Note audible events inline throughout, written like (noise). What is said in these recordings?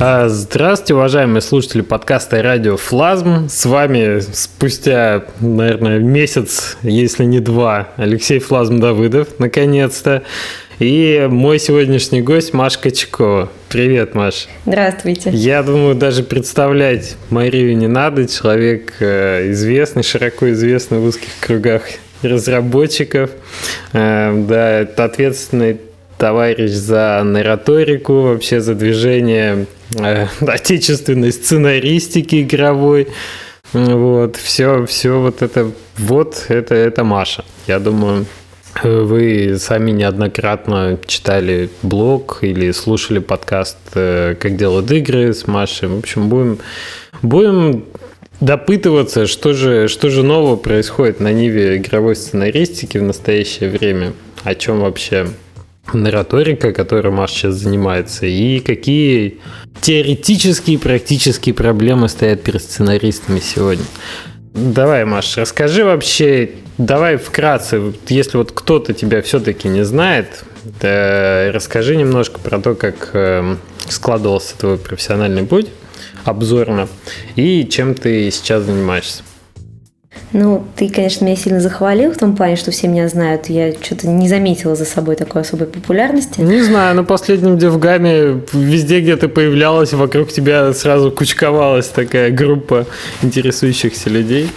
А, здравствуйте, уважаемые слушатели подкаста «Радио Флазм». С вами спустя, наверное, месяц, если не два, Алексей Флазм Давыдов, наконец-то. И мой сегодняшний гость Маша Качкова. Привет, Маш. Здравствуйте. Я думаю, даже представлять Марию не надо. Человек э, известный, широко известный в узких кругах разработчиков. Э, да, это ответственный товарищ за нараторику, вообще за движение э, (laughs) отечественной сценаристики игровой. Вот, все, все вот это, вот это, это Маша. Я думаю, вы сами неоднократно читали блог или слушали подкаст э, «Как делают игры» с Машей. В общем, будем, будем допытываться, что же, что же нового происходит на ниве игровой сценаристики в настоящее время. О чем вообще нараторика, которой Маша сейчас занимается, и какие теоретические и практические проблемы стоят перед сценаристами сегодня. Давай, Маш, расскажи вообще, давай вкратце, если вот кто-то тебя все-таки не знает, да, расскажи немножко про то, как э, складывался твой профессиональный путь обзорно и чем ты сейчас занимаешься. Ну, ты, конечно, меня сильно захвалил в том плане, что все меня знают. Я что-то не заметила за собой такой особой популярности. Не знаю, на последнем девгаме везде, где ты появлялась, вокруг тебя сразу кучковалась такая группа интересующихся людей.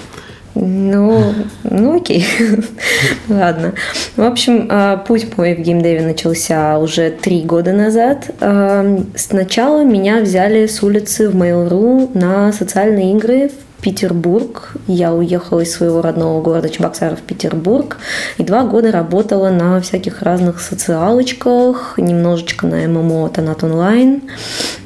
Ну, ну окей. (laughs) Ладно. В общем, а, путь мой в геймдеве начался уже три года назад. А, сначала меня взяли с улицы в Mail.ru на социальные игры в Петербург. Я уехала из своего родного города Чебоксара в Петербург и два года работала на всяких разных социалочках, немножечко на ММО Тонат Онлайн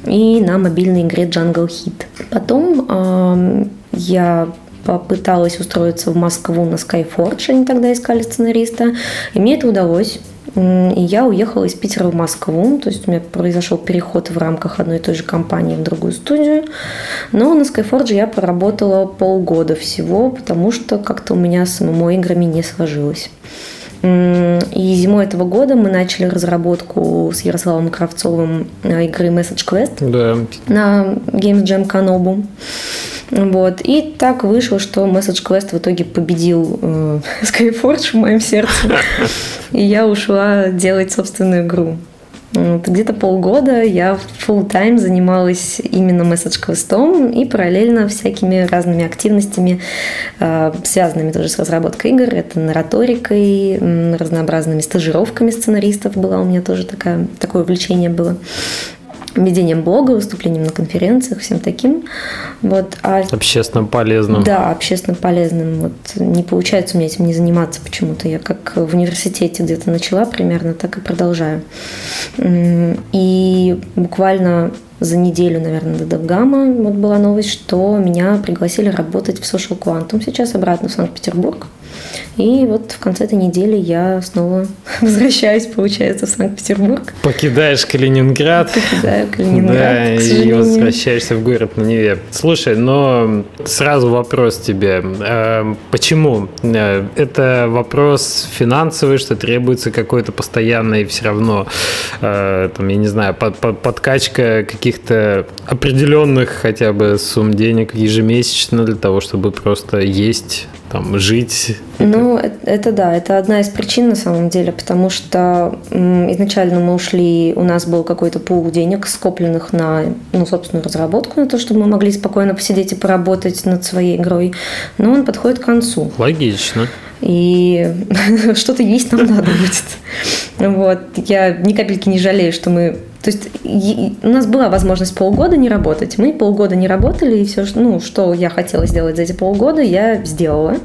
и на мобильной игре Jungle Hit. Потом э, я попыталась устроиться в Москву на Skyforge, они тогда искали сценариста, и мне это удалось. И я уехала из Питера в Москву, то есть у меня произошел переход в рамках одной и той же компании в другую студию. Но на Skyforge я проработала полгода всего, потому что как-то у меня с ММО играми не сложилось. И зимой этого года мы начали разработку с Ярославом Кравцовым э, игры Message Quest да. на Games Jam Kanobu. Вот. И так вышло, что Message Quest в итоге победил э, (laughs) Skyforge в моем сердце. (laughs) И я ушла делать собственную игру. Где-то полгода я full time занималась именно Quest и параллельно всякими разными активностями, э, связанными тоже с разработкой игр. Это нараторикой, разнообразными стажировками сценаристов была у меня тоже такая, такое увлечение было ведением блога, выступлением на конференциях, всем таким. Вот. А, общественно полезным. Да, общественно полезным. Вот не получается у меня этим не заниматься почему-то. Я как в университете где-то начала примерно, так и продолжаю. И буквально за неделю, наверное, до Довгама вот была новость, что меня пригласили работать в Social Quantum сейчас обратно в Санкт-Петербург. И вот в конце этой недели я снова (laughs) возвращаюсь, получается, в Санкт-Петербург. Покидаешь Калининград. Покидаю Калининград, Да, и возвращаешься в город на Неве. Слушай, но сразу вопрос тебе. Э, почему? Э, это вопрос финансовый, что требуется какой-то постоянный все равно, э, там, я не знаю, подкачка каких-то определенных хотя бы сумм денег ежемесячно для того, чтобы просто есть там жить? Ну, это, это да, это одна из причин на самом деле, потому что изначально мы ушли, у нас был какой-то пул денег, скопленных на, ну, собственную разработку, на то, чтобы мы могли спокойно посидеть и поработать над своей игрой, но он подходит к концу. Логично. И (laughs) что-то есть нам надо будет. Вот. Я ни капельки не жалею, что мы то есть у нас была возможность полгода не работать. Мы полгода не работали, и все, ну, что я хотела сделать за эти полгода, я сделала.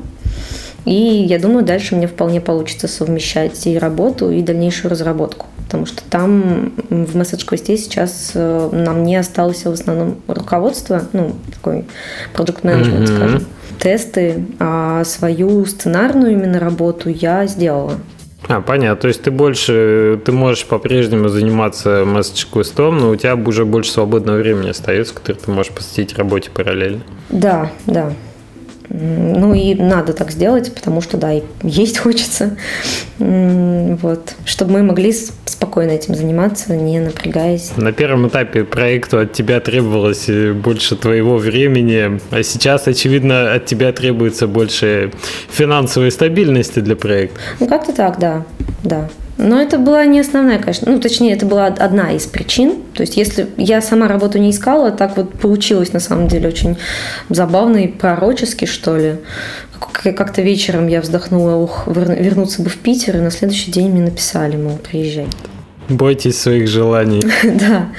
И я думаю, дальше мне вполне получится совмещать и работу, и дальнейшую разработку. Потому что там в Quest сейчас э, нам не осталось в основном руководство, ну, такой project management, mm-hmm. скажем, тесты, а свою сценарную именно работу я сделала. А, понятно. То есть ты больше, ты можешь по-прежнему заниматься Quest, но у тебя уже больше свободного времени остается, которое ты можешь посвятить работе параллельно. Да, да. Ну и надо так сделать, потому что, да, есть (laughs) хочется. Вот. Чтобы мы могли спокойно этим заниматься, не напрягаясь. На первом этапе проекту от тебя требовалось э, больше твоего времени, а сейчас, очевидно, от тебя требуется больше финансовой стабильности для проекта. Ну, как-то так, да, да. Но это была не основная, конечно. Ну, точнее, это была одна из причин. То есть, если я сама работу не искала, так вот получилось, на самом деле, очень забавно и пророчески, что ли. Как-то вечером я вздохнула, ух, вернуться бы в Питер, и на следующий день мне написали, мол, приезжай. Бойтесь своих желаний. (laughs) да,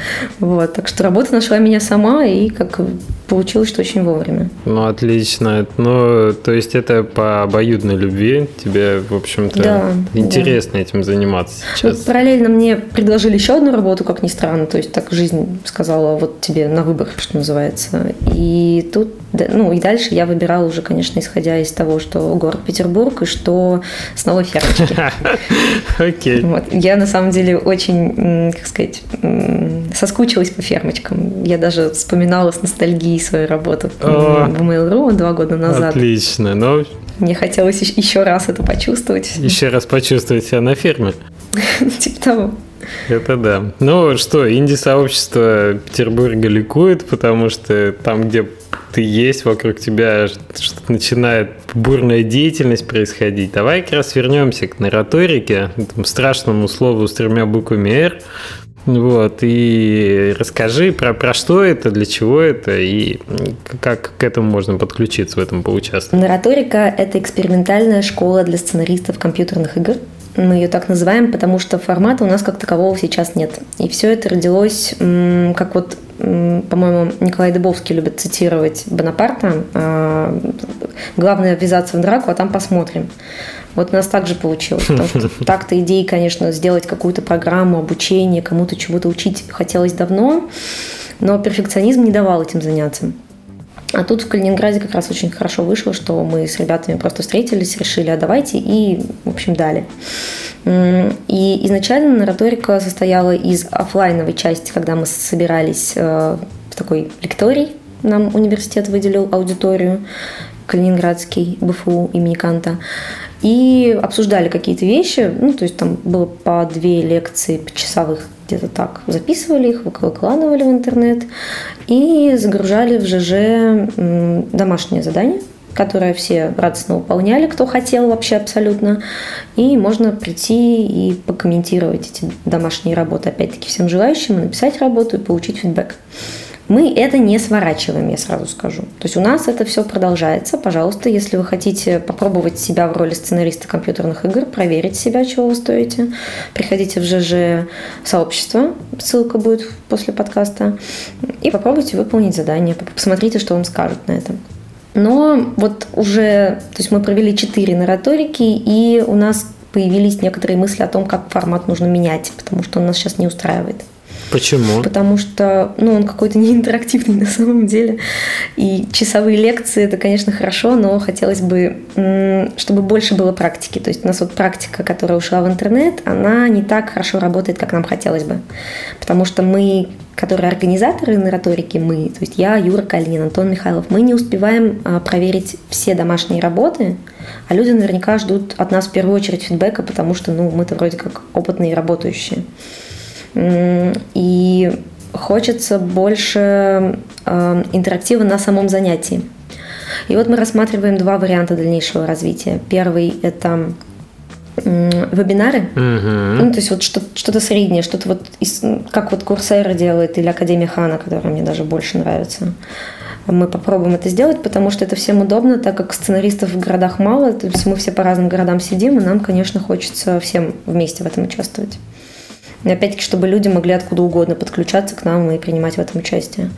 вот. Так что работа нашла меня сама, и как получилось, что очень вовремя. Ну, отлично. Ну, то есть это по обоюдной любви. Тебе, в общем-то, да, интересно да. этим заниматься сейчас. Ну, параллельно мне предложили еще одну работу, как ни странно. То есть так жизнь сказала, вот тебе на выбор, что называется. И тут, ну, и дальше я выбирала уже, конечно, исходя из того, что город Петербург и что снова фермочки. (laughs) Окей. Я, на самом деле, очень, как сказать, соскучилась по фермочкам. Я даже вспоминала с ностальгией свою работу О, в Mail.ru два года назад. Отлично, но... Мне хотелось еще раз это почувствовать. Еще раз почувствовать себя на ферме. (laughs) Типа того. Это да. Ну что, инди-сообщество Петербурга ликует, потому что там, где ты есть, вокруг тебя что-то начинает бурная деятельность происходить. Давай как раз вернемся к нараторике, этому страшному слову с тремя буквами «Р», вот, и расскажи про, про что это, для чего это и как к этому можно подключиться, в этом поучаствовать. Нараторика – это экспериментальная школа для сценаристов компьютерных игр. Мы ее так называем, потому что формата у нас как такового сейчас нет. И все это родилось, как вот, по-моему, Николай Дыбовский любит цитировать Бонапарта. А, Главное ввязаться в драку, а там посмотрим. Вот у нас так же получилось. (laughs) Так-то идеи, конечно, сделать какую-то программу обучения, кому-то чего-то учить хотелось давно, но перфекционизм не давал этим заняться. А тут в Калининграде как раз очень хорошо вышло, что мы с ребятами просто встретились, решили, а давайте, и, в общем, дали. И изначально нараторика состояла из офлайновой части, когда мы собирались э, в такой лекторий, нам университет выделил аудиторию, Калининградский, БФУ имени Канта и обсуждали какие-то вещи, ну, то есть там было по две лекции по часовых где-то так, записывали их, выкладывали в интернет и загружали в ЖЖ домашнее задание, которое все радостно выполняли, кто хотел вообще абсолютно. И можно прийти и покомментировать эти домашние работы, опять-таки, всем желающим, написать работу и получить фидбэк. Мы это не сворачиваем, я сразу скажу. То есть у нас это все продолжается. Пожалуйста, если вы хотите попробовать себя в роли сценариста компьютерных игр, проверить себя, чего вы стоите, приходите в ЖЖ сообщество, ссылка будет после подкаста, и попробуйте выполнить задание, посмотрите, что вам скажут на этом. Но вот уже, то есть мы провели четыре нараторики, и у нас появились некоторые мысли о том, как формат нужно менять, потому что он нас сейчас не устраивает. Почему? Потому что ну, он какой-то не интерактивный на самом деле. И часовые лекции это, конечно, хорошо, но хотелось бы, чтобы больше было практики. То есть у нас вот практика, которая ушла в интернет, она не так хорошо работает, как нам хотелось бы. Потому что мы которые организаторы нараторики, мы, то есть я, Юра Калинин, Антон Михайлов, мы не успеваем а, проверить все домашние работы, а люди наверняка ждут от нас в первую очередь фидбэка, потому что ну, мы-то вроде как опытные работающие. И хочется больше э, интерактива на самом занятии. И вот мы рассматриваем два варианта дальнейшего развития. Первый – это вебинары, uh-huh. ну, то есть вот что- что-то среднее, что-то вот из, как вот Курсера делает или Академия Хана, которая мне даже больше нравится. Мы попробуем это сделать, потому что это всем удобно, так как сценаристов в городах мало, то есть мы все по разным городам сидим, и нам, конечно, хочется всем вместе в этом участвовать. Опять-таки, чтобы люди могли откуда угодно подключаться к нам и принимать в этом участие.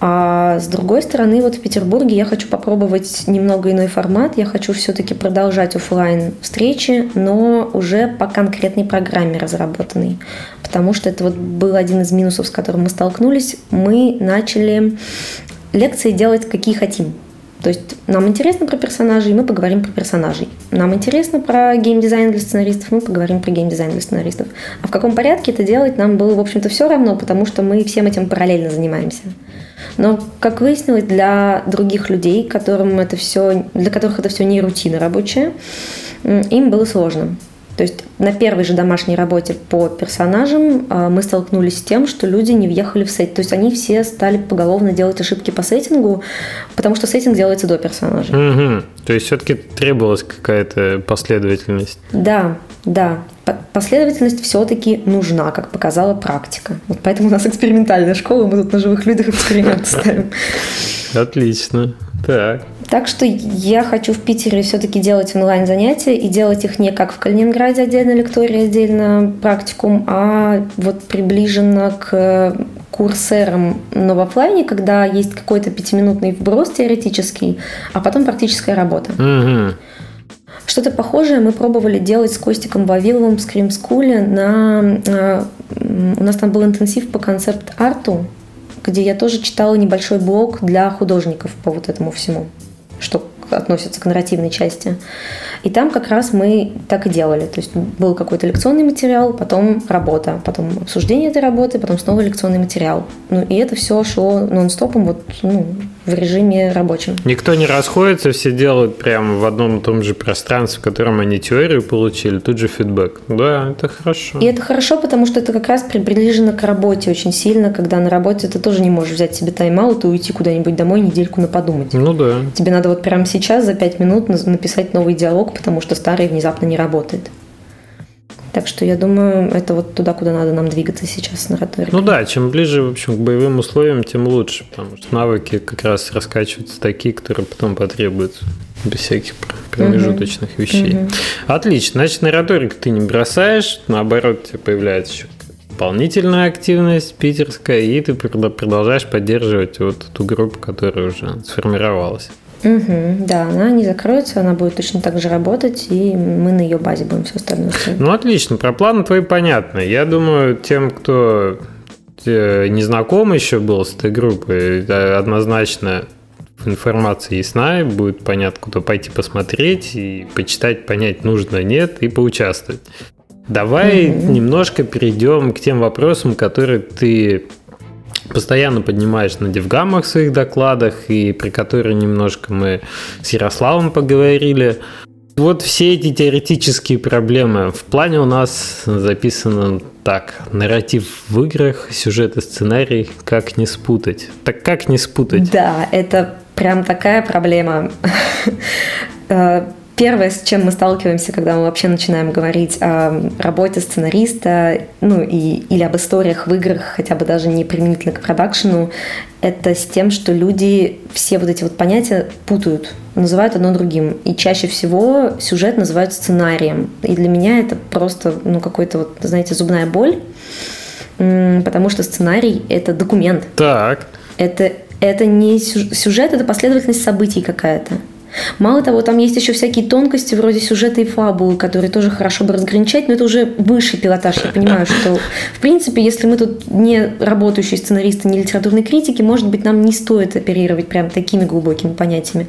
А с другой стороны, вот в Петербурге я хочу попробовать немного иной формат. Я хочу все-таки продолжать офлайн встречи, но уже по конкретной программе разработанной. Потому что это вот был один из минусов, с которым мы столкнулись. Мы начали лекции делать какие хотим. То есть нам интересно про персонажей, мы поговорим про персонажей. Нам интересно про геймдизайн для сценаристов, мы поговорим про геймдизайн для сценаристов. А в каком порядке это делать нам было, в общем-то, все равно, потому что мы всем этим параллельно занимаемся. Но, как выяснилось, для других людей, которым это все, для которых это все не рутина рабочая, им было сложно. То есть на первой же домашней работе по персонажам а, мы столкнулись с тем, что люди не въехали в сеттинг. То есть они все стали поголовно делать ошибки по сеттингу, потому что сеттинг делается до персонажа. Угу. То есть все-таки требовалась какая-то последовательность. Да, да. Последовательность все-таки нужна, как показала практика. Вот поэтому у нас экспериментальная школа, мы тут на живых людях эксперименты (laughs) ставим. Отлично. Так. Так что я хочу в Питере все-таки делать онлайн-занятия и делать их не как в Калининграде отдельно лектория, отдельно практикум, а вот приближенно к курсерам, но в офлайне, когда есть какой-то пятиминутный вброс теоретический, а потом практическая работа. Что-то похожее мы пробовали делать с Костиком Вавиловым в Скрим Скуле на... Э, у нас там был интенсив по концепт-арту, где я тоже читала небольшой блог для художников по вот этому всему, что относится к нарративной части. И там как раз мы так и делали. То есть был какой-то лекционный материал, потом работа, потом обсуждение этой работы, потом снова лекционный материал. Ну и это все шло нон-стопом вот, ну, в режиме рабочем. Никто не расходится, все делают прямо в одном и том же пространстве, в котором они теорию получили, тут же фидбэк. Да, это хорошо. И это хорошо, потому что это как раз приближено к работе очень сильно, когда на работе ты тоже не можешь взять себе тайм-аут и уйти куда-нибудь домой недельку на подумать. Ну да. Тебе надо вот прямо сейчас за пять минут написать новый диалог, потому что старый внезапно не работает. Так что я думаю, это вот туда, куда надо нам двигаться сейчас на риторикой. Ну да, чем ближе, в общем, к боевым условиям, тем лучше, потому что навыки как раз раскачиваются такие, которые потом потребуются без всяких промежуточных угу. вещей. Угу. Отлично. Значит, на риторик ты не бросаешь, наоборот, тебе появляется еще дополнительная активность питерская, и ты продолжаешь поддерживать вот ту группу, которая уже сформировалась. Угу, да, она не закроется, она будет точно так же работать, и мы на ее базе будем все остальное строить. Ну, отлично, про планы твои понятно. Я думаю, тем, кто э, не знаком еще был с этой группой, однозначно информация ясна, будет понятно, куда пойти посмотреть и почитать, понять, нужно, нет, и поучаствовать. Давай mm-hmm. немножко перейдем к тем вопросам, которые ты постоянно поднимаешь на девгамах в своих докладах, и при которой немножко мы с Ярославом поговорили. Вот все эти теоретические проблемы. В плане у нас записано так. Нарратив в играх, сюжет и сценарий, как не спутать. Так как не спутать? Да, это прям такая проблема. (laughs) Первое, с чем мы сталкиваемся, когда мы вообще начинаем говорить о работе сценариста, ну и, или об историях в играх, хотя бы даже не применительно к продакшену, это с тем, что люди все вот эти вот понятия путают, называют одно другим. И чаще всего сюжет называют сценарием. И для меня это просто, ну, какой-то вот, знаете, зубная боль, потому что сценарий — это документ. Так. Это, это не сюжет, это последовательность событий какая-то. Мало того, там есть еще всякие тонкости вроде сюжета и фабулы, которые тоже хорошо бы разграничать, но это уже высший пилотаж. Я понимаю, что, в принципе, если мы тут не работающие сценаристы, не литературные критики, может быть, нам не стоит оперировать прям такими глубокими понятиями.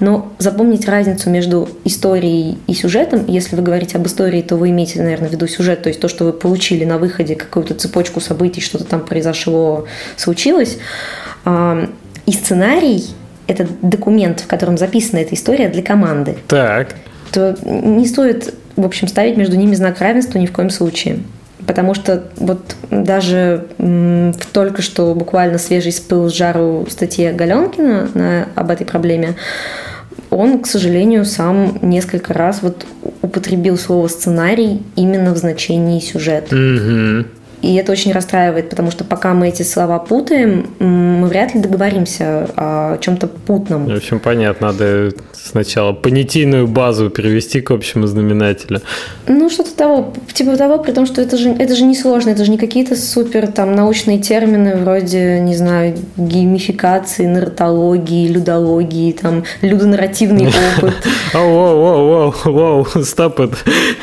Но запомнить разницу между историей и сюжетом, если вы говорите об истории, то вы имеете, наверное, в виду сюжет, то есть то, что вы получили на выходе, какую-то цепочку событий, что-то там произошло, случилось. И сценарий это документ, в котором записана эта история для команды. Так. То не стоит, в общем, ставить между ними знак равенства ни в коем случае. Потому что вот даже в только что буквально свежий спыл с жару статье Галенкина на, об этой проблеме, он, к сожалению, сам несколько раз вот употребил слово сценарий именно в значении сюжет. Mm-hmm. И это очень расстраивает, потому что пока мы эти слова путаем, мы вряд ли договоримся о чем-то путном. В общем, понятно, надо сначала понятийную базу перевести к общему знаменателю. Ну, что-то того, типа того, при том, что это же, это же не сложно, это же не какие-то супер там научные термины вроде, не знаю, геймификации, нартологии, людологии, там, людонарративный (laughs) опыт. Воу, воу, воу, стоп.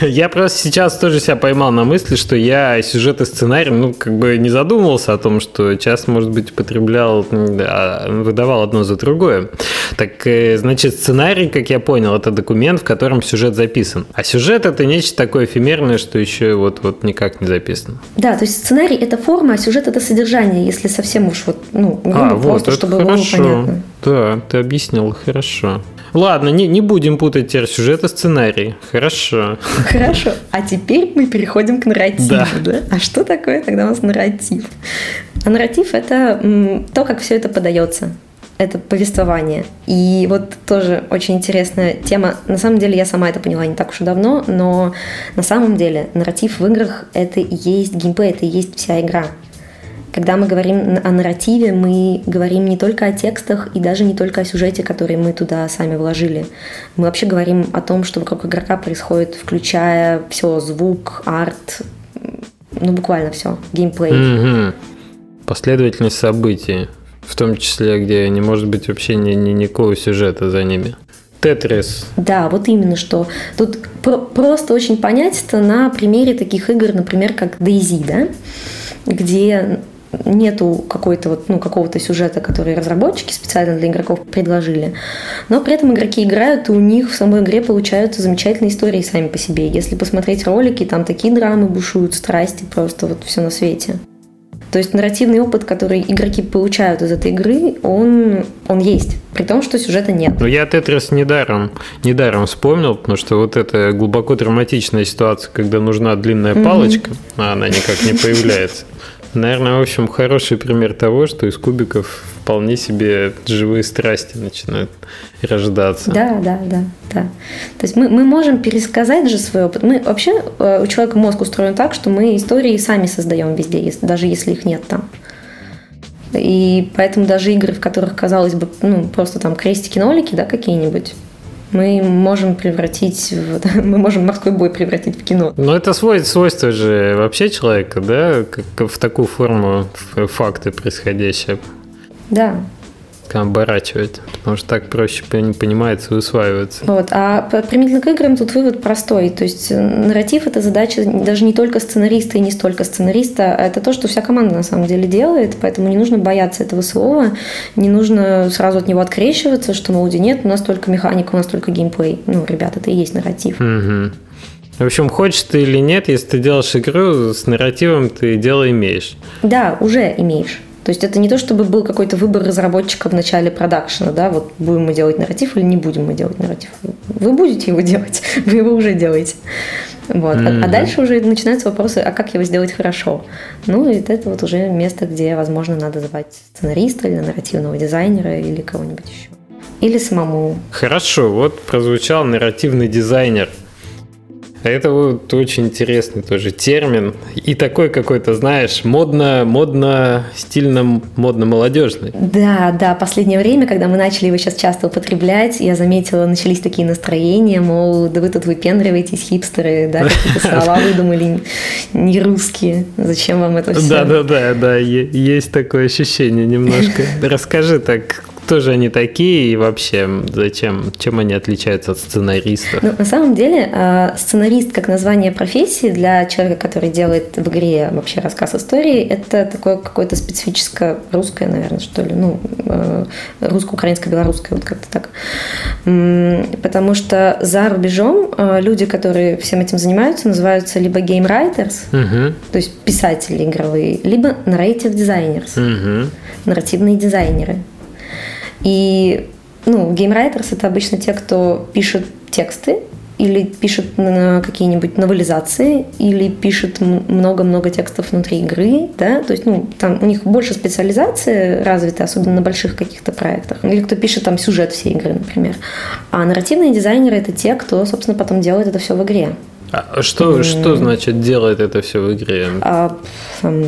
Я просто сейчас тоже себя поймал на мысли, что я сюжет и сценарий, ну, как бы не задумывался о том, что час, может быть, употреблял, выдавал одно за другое. Так, э, значит, сценарий как я понял, это документ, в котором сюжет записан. А сюжет это нечто такое эфемерное, что еще вот, вот никак не записано. Да, то есть сценарий это форма, а сюжет это содержание, если совсем уж вот, ну, а, вот, просто, чтобы хорошо. было понятно. Да, ты объяснил хорошо. Ладно, не, не будем путать теперь сюжет и сценарий. Хорошо. Хорошо. А теперь мы переходим к нарративу. Да. да? А что такое тогда у нас нарратив? А нарратив – это то, как все это подается это повествование. И вот тоже очень интересная тема. На самом деле я сама это поняла не так уж и давно, но на самом деле нарратив в играх — это и есть геймплей, это и есть вся игра. Когда мы говорим о нарративе, мы говорим не только о текстах и даже не только о сюжете, который мы туда сами вложили. Мы вообще говорим о том, что вокруг игрока происходит, включая все, звук, арт, ну буквально все, геймплей. Mm-hmm. Последовательность событий, в том числе, где не может быть вообще ни, ни никакого сюжета за ними. Тетрис. Да, вот именно что. Тут про- просто очень понять это на примере таких игр, например, как DayZ, да, где нету какой-то вот, ну, какого-то сюжета, который разработчики специально для игроков предложили. Но при этом игроки играют, и у них в самой игре получаются замечательные истории сами по себе. Если посмотреть ролики, там такие драмы бушуют, страсти, просто вот все на свете. То есть нарративный опыт, который игроки получают из этой игры, он, он есть, при том, что сюжета нет. Но я Тетрис недаром, недаром вспомнил, потому что вот эта глубоко драматичная ситуация, когда нужна длинная палочка, mm-hmm. а она никак не появляется. Наверное, в общем, хороший пример того, что из кубиков вполне себе живые страсти начинают рождаться. Да, да, да, да. То есть мы, мы можем пересказать же свой опыт. Мы вообще, э, у человека мозг устроен так, что мы истории сами создаем везде, даже если их нет там. И поэтому даже игры, в которых, казалось бы, ну, просто там крестики-нолики, да, какие-нибудь, мы можем превратить, в, (laughs) мы можем морской бой превратить в кино. Но это свой, свойство же вообще человека, да, как в такую форму факты происходящие. Да, оборачивать, потому что так проще понимается и усваивается. Вот. А применительно к играм тут вывод простой. То есть э, нарратив – это задача даже не только сценариста и не столько сценариста, а это то, что вся команда на самом деле делает, поэтому не нужно бояться этого слова, не нужно сразу от него открещиваться, что, мол, нет, у нас только механика, у нас только геймплей. Ну, ребята, это и есть нарратив. Угу. В общем, хочешь ты или нет, если ты делаешь игру с нарративом, ты дело имеешь. Да, уже имеешь. То есть это не то, чтобы был какой-то выбор разработчика в начале продакшена, да, вот будем мы делать нарратив или не будем мы делать нарратив. Вы будете его делать, (laughs) вы его уже делаете. Вот. Mm-hmm. А, а дальше уже начинаются вопросы, а как его сделать хорошо? Ну, и это вот уже место, где, возможно, надо звать сценариста или нарративного дизайнера или кого-нибудь еще. Или самому. Хорошо, вот прозвучал нарративный дизайнер – это вот очень интересный тоже термин. И такой какой-то, знаешь, модно, модно, стильно, модно молодежный. Да, да, последнее время, когда мы начали его сейчас часто употреблять, я заметила, начались такие настроения, мол, да вы тут выпендриваетесь, хипстеры, да, какие-то (laughs) слова выдумали не русские. Зачем вам это все? Да, да, да, да, есть такое ощущение немножко. (laughs) Расскажи так, кто же они такие и вообще зачем, чем они отличаются от сценаристов? Ну, на самом деле, а, сценарист как название профессии для человека, который делает в игре вообще рассказ истории, это такое какое-то специфическое русское, наверное, что ли, ну, а, русско-украинско-белорусское, вот как-то так. Потому что за рубежом а, люди, которые всем этим занимаются, называются либо game writers, угу. то есть писатели игровые, либо narrative designers, угу. нарративные дизайнеры. И ну, game writers это обычно те, кто пишет тексты или пишет на какие-нибудь новелизации, или пишет много-много текстов внутри игры, да, то есть, ну, там у них больше специализации развита, особенно на больших каких-то проектах, или кто пишет там сюжет всей игры, например. А нарративные дизайнеры – это те, кто, собственно, потом делает это все в игре. А что, mm. что значит делает это все в игре? А,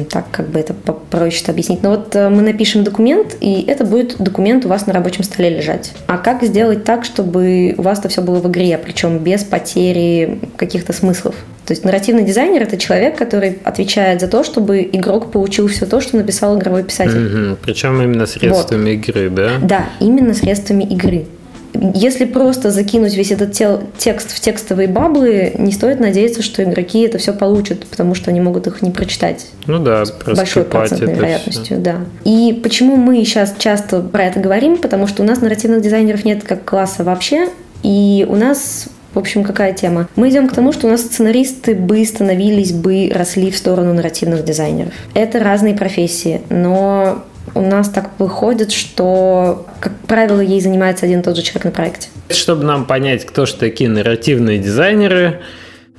так, как бы это проще объяснить. Ну вот э, мы напишем документ, и это будет документ у вас на рабочем столе лежать. А как сделать так, чтобы у вас это все было в игре, причем без потери каких-то смыслов? То есть нарративный дизайнер – это человек, который отвечает за то, чтобы игрок получил все то, что написал игровой писатель. Mm-hmm. Причем именно средствами вот. игры, да? Да, именно средствами игры если просто закинуть весь этот тел, текст в текстовые баблы, не стоит надеяться, что игроки это все получат, потому что они могут их не прочитать. Ну да, с большой процентной вероятностью, все. да. И почему мы сейчас часто про это говорим? Потому что у нас нарративных дизайнеров нет как класса вообще, и у нас в общем, какая тема? Мы идем к тому, что у нас сценаристы бы становились бы, росли в сторону нарративных дизайнеров. Это разные профессии, но у нас так выходит, что, как правило, ей занимается один и тот же человек на проекте. Чтобы нам понять, кто же такие нарративные дизайнеры,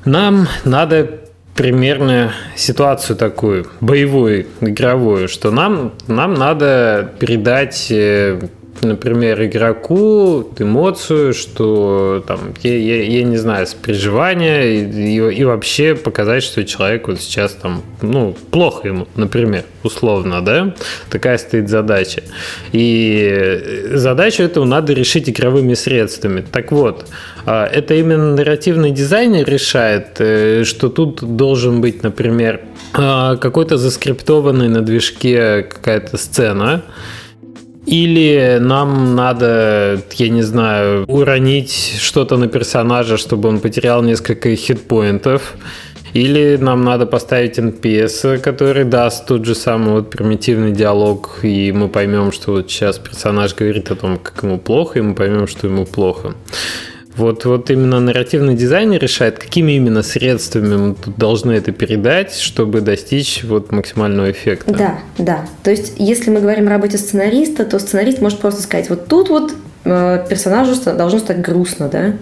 нам надо примерно ситуацию такую, боевую, игровую, что нам, нам надо передать э, например, игроку эмоцию, что там, я, я, я не знаю, переживания и, и, и вообще показать, что человек вот сейчас там, ну, плохо ему, например, условно, да, такая стоит задача. И задачу эту надо решить игровыми средствами. Так вот, а, это именно нарративный дизайнер решает, э, что тут должен быть, например, а, какой-то заскриптованный на движке какая-то сцена, или нам надо, я не знаю, уронить что-то на персонажа, чтобы он потерял несколько хитпоинтов. Или нам надо поставить NPS, который даст тот же самый вот примитивный диалог, и мы поймем, что вот сейчас персонаж говорит о том, как ему плохо, и мы поймем, что ему плохо. Вот, вот именно нарративный дизайнер решает, какими именно средствами мы тут должны это передать, чтобы достичь вот максимального эффекта. Да, да. То есть, если мы говорим о работе сценариста, то сценарист может просто сказать, вот тут вот э, персонажу должно стать грустно, да?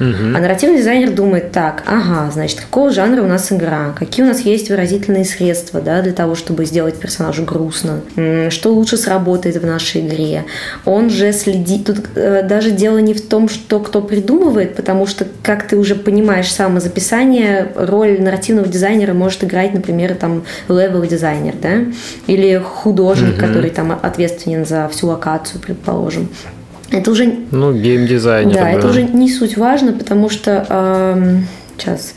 Угу. А нарративный дизайнер думает так, ага, значит, какого жанра у нас игра, какие у нас есть выразительные средства да, для того, чтобы сделать персонажу грустно, что лучше сработает в нашей игре. Он же следит, тут э, даже дело не в том, что кто придумывает, потому что, как ты уже понимаешь, самозаписание, роль нарративного дизайнера может играть, например, там level-дизайнер, да, или художник, угу. который там ответственен за всю локацию, предположим. Это уже... Ну, геймдизайнер. Да, да, это уже не суть важно, потому что... Э, сейчас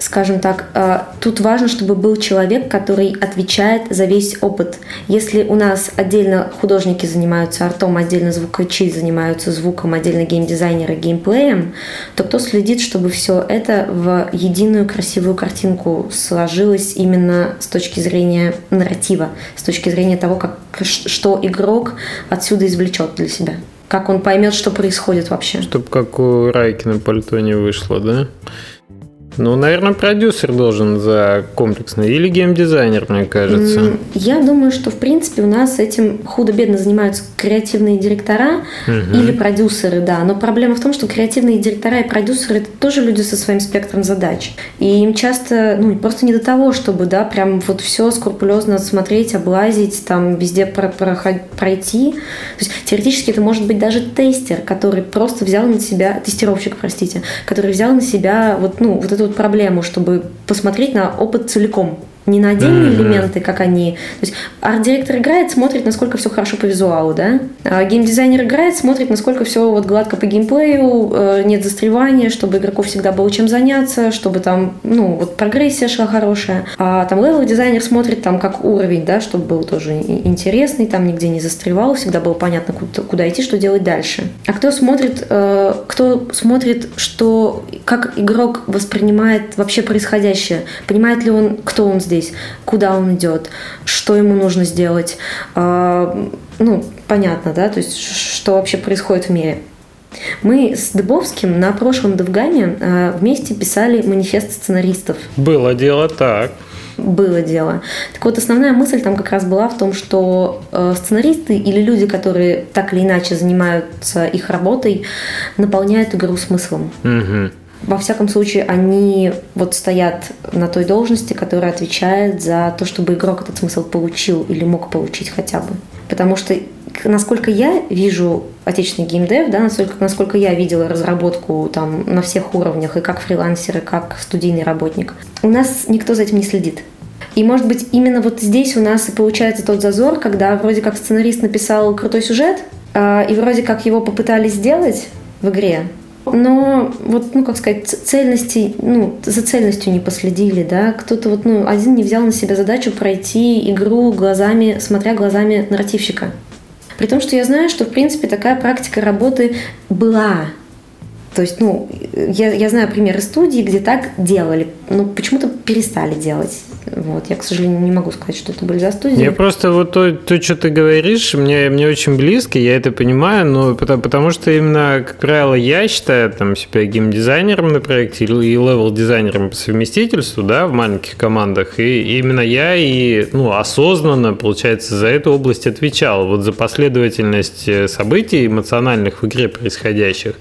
скажем так, э, тут важно, чтобы был человек, который отвечает за весь опыт. Если у нас отдельно художники занимаются артом, отдельно звукачи занимаются звуком, отдельно геймдизайнеры геймплеем, то кто следит, чтобы все это в единую красивую картинку сложилось именно с точки зрения нарратива, с точки зрения того, как, что игрок отсюда извлечет для себя? Как он поймет, что происходит вообще? Чтобы как у Райкина пальто не вышло, да? Ну, наверное, продюсер должен за комплексно или геймдизайнер, мне кажется. Я думаю, что в принципе у нас этим худо-бедно занимаются креативные директора угу. или продюсеры, да. Но проблема в том, что креативные директора и продюсеры это тоже люди со своим спектром задач. И им часто, ну, просто не до того, чтобы, да, прям вот все скрупулезно смотреть, облазить, там везде про про пройти. То есть теоретически это может быть даже тестер, который просто взял на себя, тестировщик, простите, который взял на себя вот, ну, вот эту проблему, чтобы посмотреть на опыт целиком не на отдельные mm-hmm. элементы, как они. То есть арт-директор играет, смотрит, насколько все хорошо по визуалу, да? А геймдизайнер играет, смотрит, насколько все вот гладко по геймплею, э, нет застревания, чтобы игроков всегда было чем заняться, чтобы там, ну, вот прогрессия шла хорошая. А там level дизайнер смотрит там как уровень, да, чтобы был тоже интересный, там нигде не застревал, всегда было понятно, куда, куда идти, что делать дальше. А кто смотрит, э, кто смотрит, что как игрок воспринимает вообще происходящее, понимает ли он, кто он здесь, куда он идет, что ему нужно сделать. А, ну, понятно, да, то есть что вообще происходит в мире. Мы с Дыбовским на прошлом Довгаме а, вместе писали манифест сценаристов. Было дело так было дело. Так вот, основная мысль там как раз была в том, что э, сценаристы или люди, которые так или иначе занимаются их работой, наполняют игру смыслом. Угу во всяком случае, они вот стоят на той должности, которая отвечает за то, чтобы игрок этот смысл получил или мог получить хотя бы. Потому что, насколько я вижу отечественный геймдев, да, насколько, насколько я видела разработку там на всех уровнях, и как фрилансер, и как студийный работник, у нас никто за этим не следит. И, может быть, именно вот здесь у нас и получается тот зазор, когда вроде как сценарист написал крутой сюжет, а, и вроде как его попытались сделать в игре, но вот, ну, как сказать, цельности, ну, за цельностью не последили, да, кто-то вот, ну, один не взял на себя задачу пройти игру глазами, смотря глазами нарративщика. При том, что я знаю, что, в принципе, такая практика работы была то есть, ну, я, я знаю примеры студий, где так делали, но почему-то перестали делать. Вот, я, к сожалению, не могу сказать, что это были за студии. Я просто вот то, то что ты говоришь, мне, мне очень близко, я это понимаю, но потому, потому что именно, как правило, я считаю там себя геймдизайнером на проекте и level-дизайнером по совместительству, да, в маленьких командах, и именно я и, ну, осознанно, получается, за эту область отвечал, вот за последовательность э, событий эмоциональных в игре происходящих.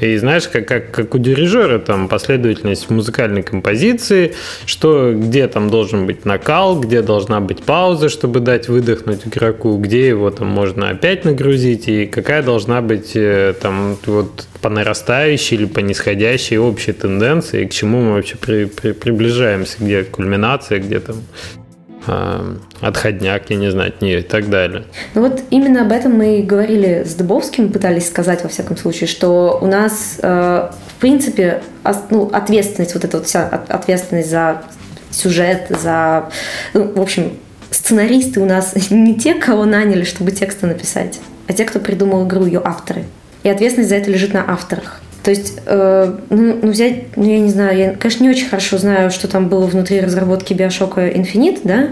И знаешь, как, как, как у дирижера, там последовательность музыкальной композиции, что где там должен быть накал, где должна быть пауза, чтобы дать выдохнуть игроку, где его там можно опять нагрузить, и какая должна быть э, там вот по нарастающей или по нисходящей общей тенденции, к чему мы вообще при, при, приближаемся, где кульминация, где там отходняк, я не знаю, от нее и так далее. Ну вот именно об этом мы и говорили с Дубовским, пытались сказать во всяком случае, что у нас, э, в принципе, ну, ответственность, вот эта вот вся ответственность за сюжет, за, ну, в общем, сценаристы у нас (laughs) не те, кого наняли, чтобы тексты написать, а те, кто придумал игру, ее авторы. И ответственность за это лежит на авторах. То есть, э, ну, ну, взять, ну, я не знаю, я, конечно, не очень хорошо знаю, что там было внутри разработки Биошока Infinite, да,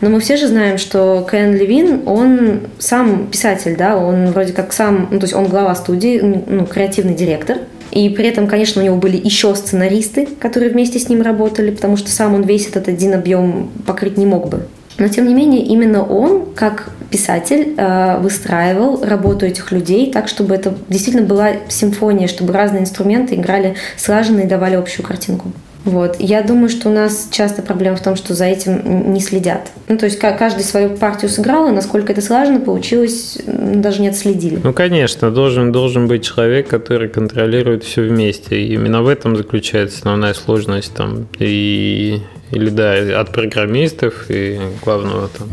но мы все же знаем, что Кен Левин, он сам писатель, да, он вроде как сам, ну, то есть он глава студии, ну, креативный директор, и при этом, конечно, у него были еще сценаристы, которые вместе с ним работали, потому что сам он весь этот один объем покрыть не мог бы. Но, тем не менее, именно он, как писатель, э, выстраивал работу этих людей так, чтобы это действительно была симфония, чтобы разные инструменты играли слаженно и давали общую картинку. Вот. Я думаю, что у нас часто проблема в том, что за этим не следят. Ну, то есть каждый свою партию сыграл, и насколько это слаженно получилось, даже не отследили. Ну, конечно, должен, должен быть человек, который контролирует все вместе. И именно в этом заключается основная сложность там и или да, от программистов и главного там